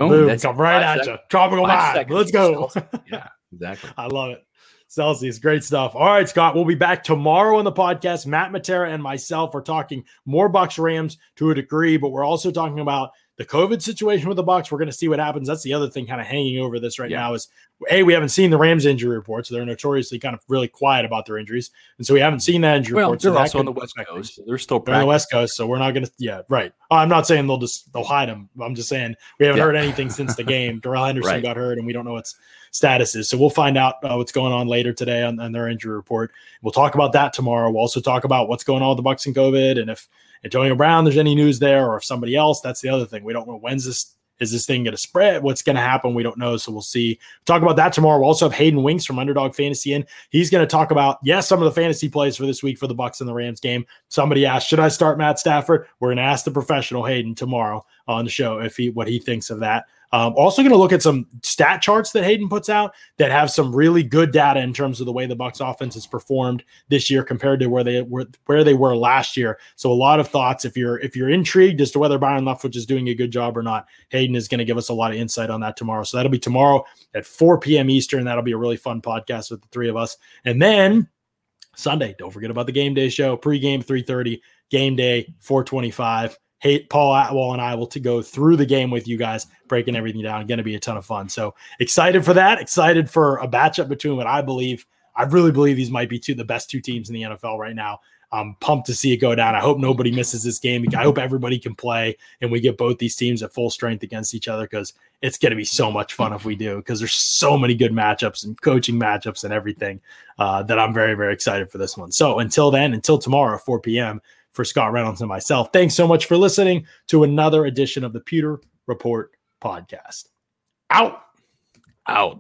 Boom, Boom, that's come right at sec- you. Tropical five vibe. Let's go. Yeah, exactly. I love it. Celsius, great stuff. All right, Scott, we'll be back tomorrow on the podcast. Matt Matera and myself are talking more Bucks Rams to a degree, but we're also talking about the COVID situation with the Bucks. We're going to see what happens. That's the other thing kind of hanging over this right Yeah. now is a we haven't seen the Rams injury report, so They're notoriously kind of really quiet about their injuries, and so we haven't seen that injury Well, report. they're that also on the West. Coast. so They're still They're on the. West Coast, so we're not going to. Yeah, right. I'm not saying they'll just they'll hide them. I'm just saying we haven't Yeah. heard anything since the game. Darrell Henderson Right. got hurt, and we don't know what's status is. So we'll find out uh, what's going on later today on, on their injury report. We'll talk about that tomorrow. We'll also talk about what's going on with the Bucks and COVID, and if Antonio Brown, there's any news there, or if somebody else. That's the other thing. We don't know when's this. Is this thing going to spread? What's going to happen? We don't know. So we'll see. Talk about that tomorrow. We'll also have Hayden Winks from Underdog Fantasy in. He's going to talk about, yes, some of the fantasy plays for this week for the Bucks and the Rams game. Somebody asked, should I start Matt Stafford? We're going to ask the professional Hayden tomorrow on the show if he what he thinks of that. Um, also going to look at some stat charts that Hayden puts out that have some really good data in terms of the way the Bucks offense has performed this year compared to where they were where they were last year. So a lot of thoughts. If you're if you're intrigued as to whether Byron Leftwich is doing a good job or not, Hayden is going to give us a lot of insight on that tomorrow. So that'll be tomorrow at 4 p.m. Eastern. That'll be a really fun podcast with the three of us. And then Sunday, don't forget about the game day show, pregame 3:30, game day 425. Hey, Paul Atwell and I will to go through the game with you guys, breaking everything down. Going to be a ton of fun. So excited for that. Excited for a matchup between what I believe, I really believe these might be two the best two teams in the NFL right now. I'm pumped to see it go down. I hope nobody misses this game. I hope everybody can play and we get both these teams at full strength against each other because it's going to be so much fun if we do because there's so many good matchups and coaching matchups and everything uh, that I'm very, very excited for this one. So until then, until tomorrow, 4 p.m., for Scott Reynolds and myself, thanks so much for listening to another edition of the Pewter Report podcast. Out. Out.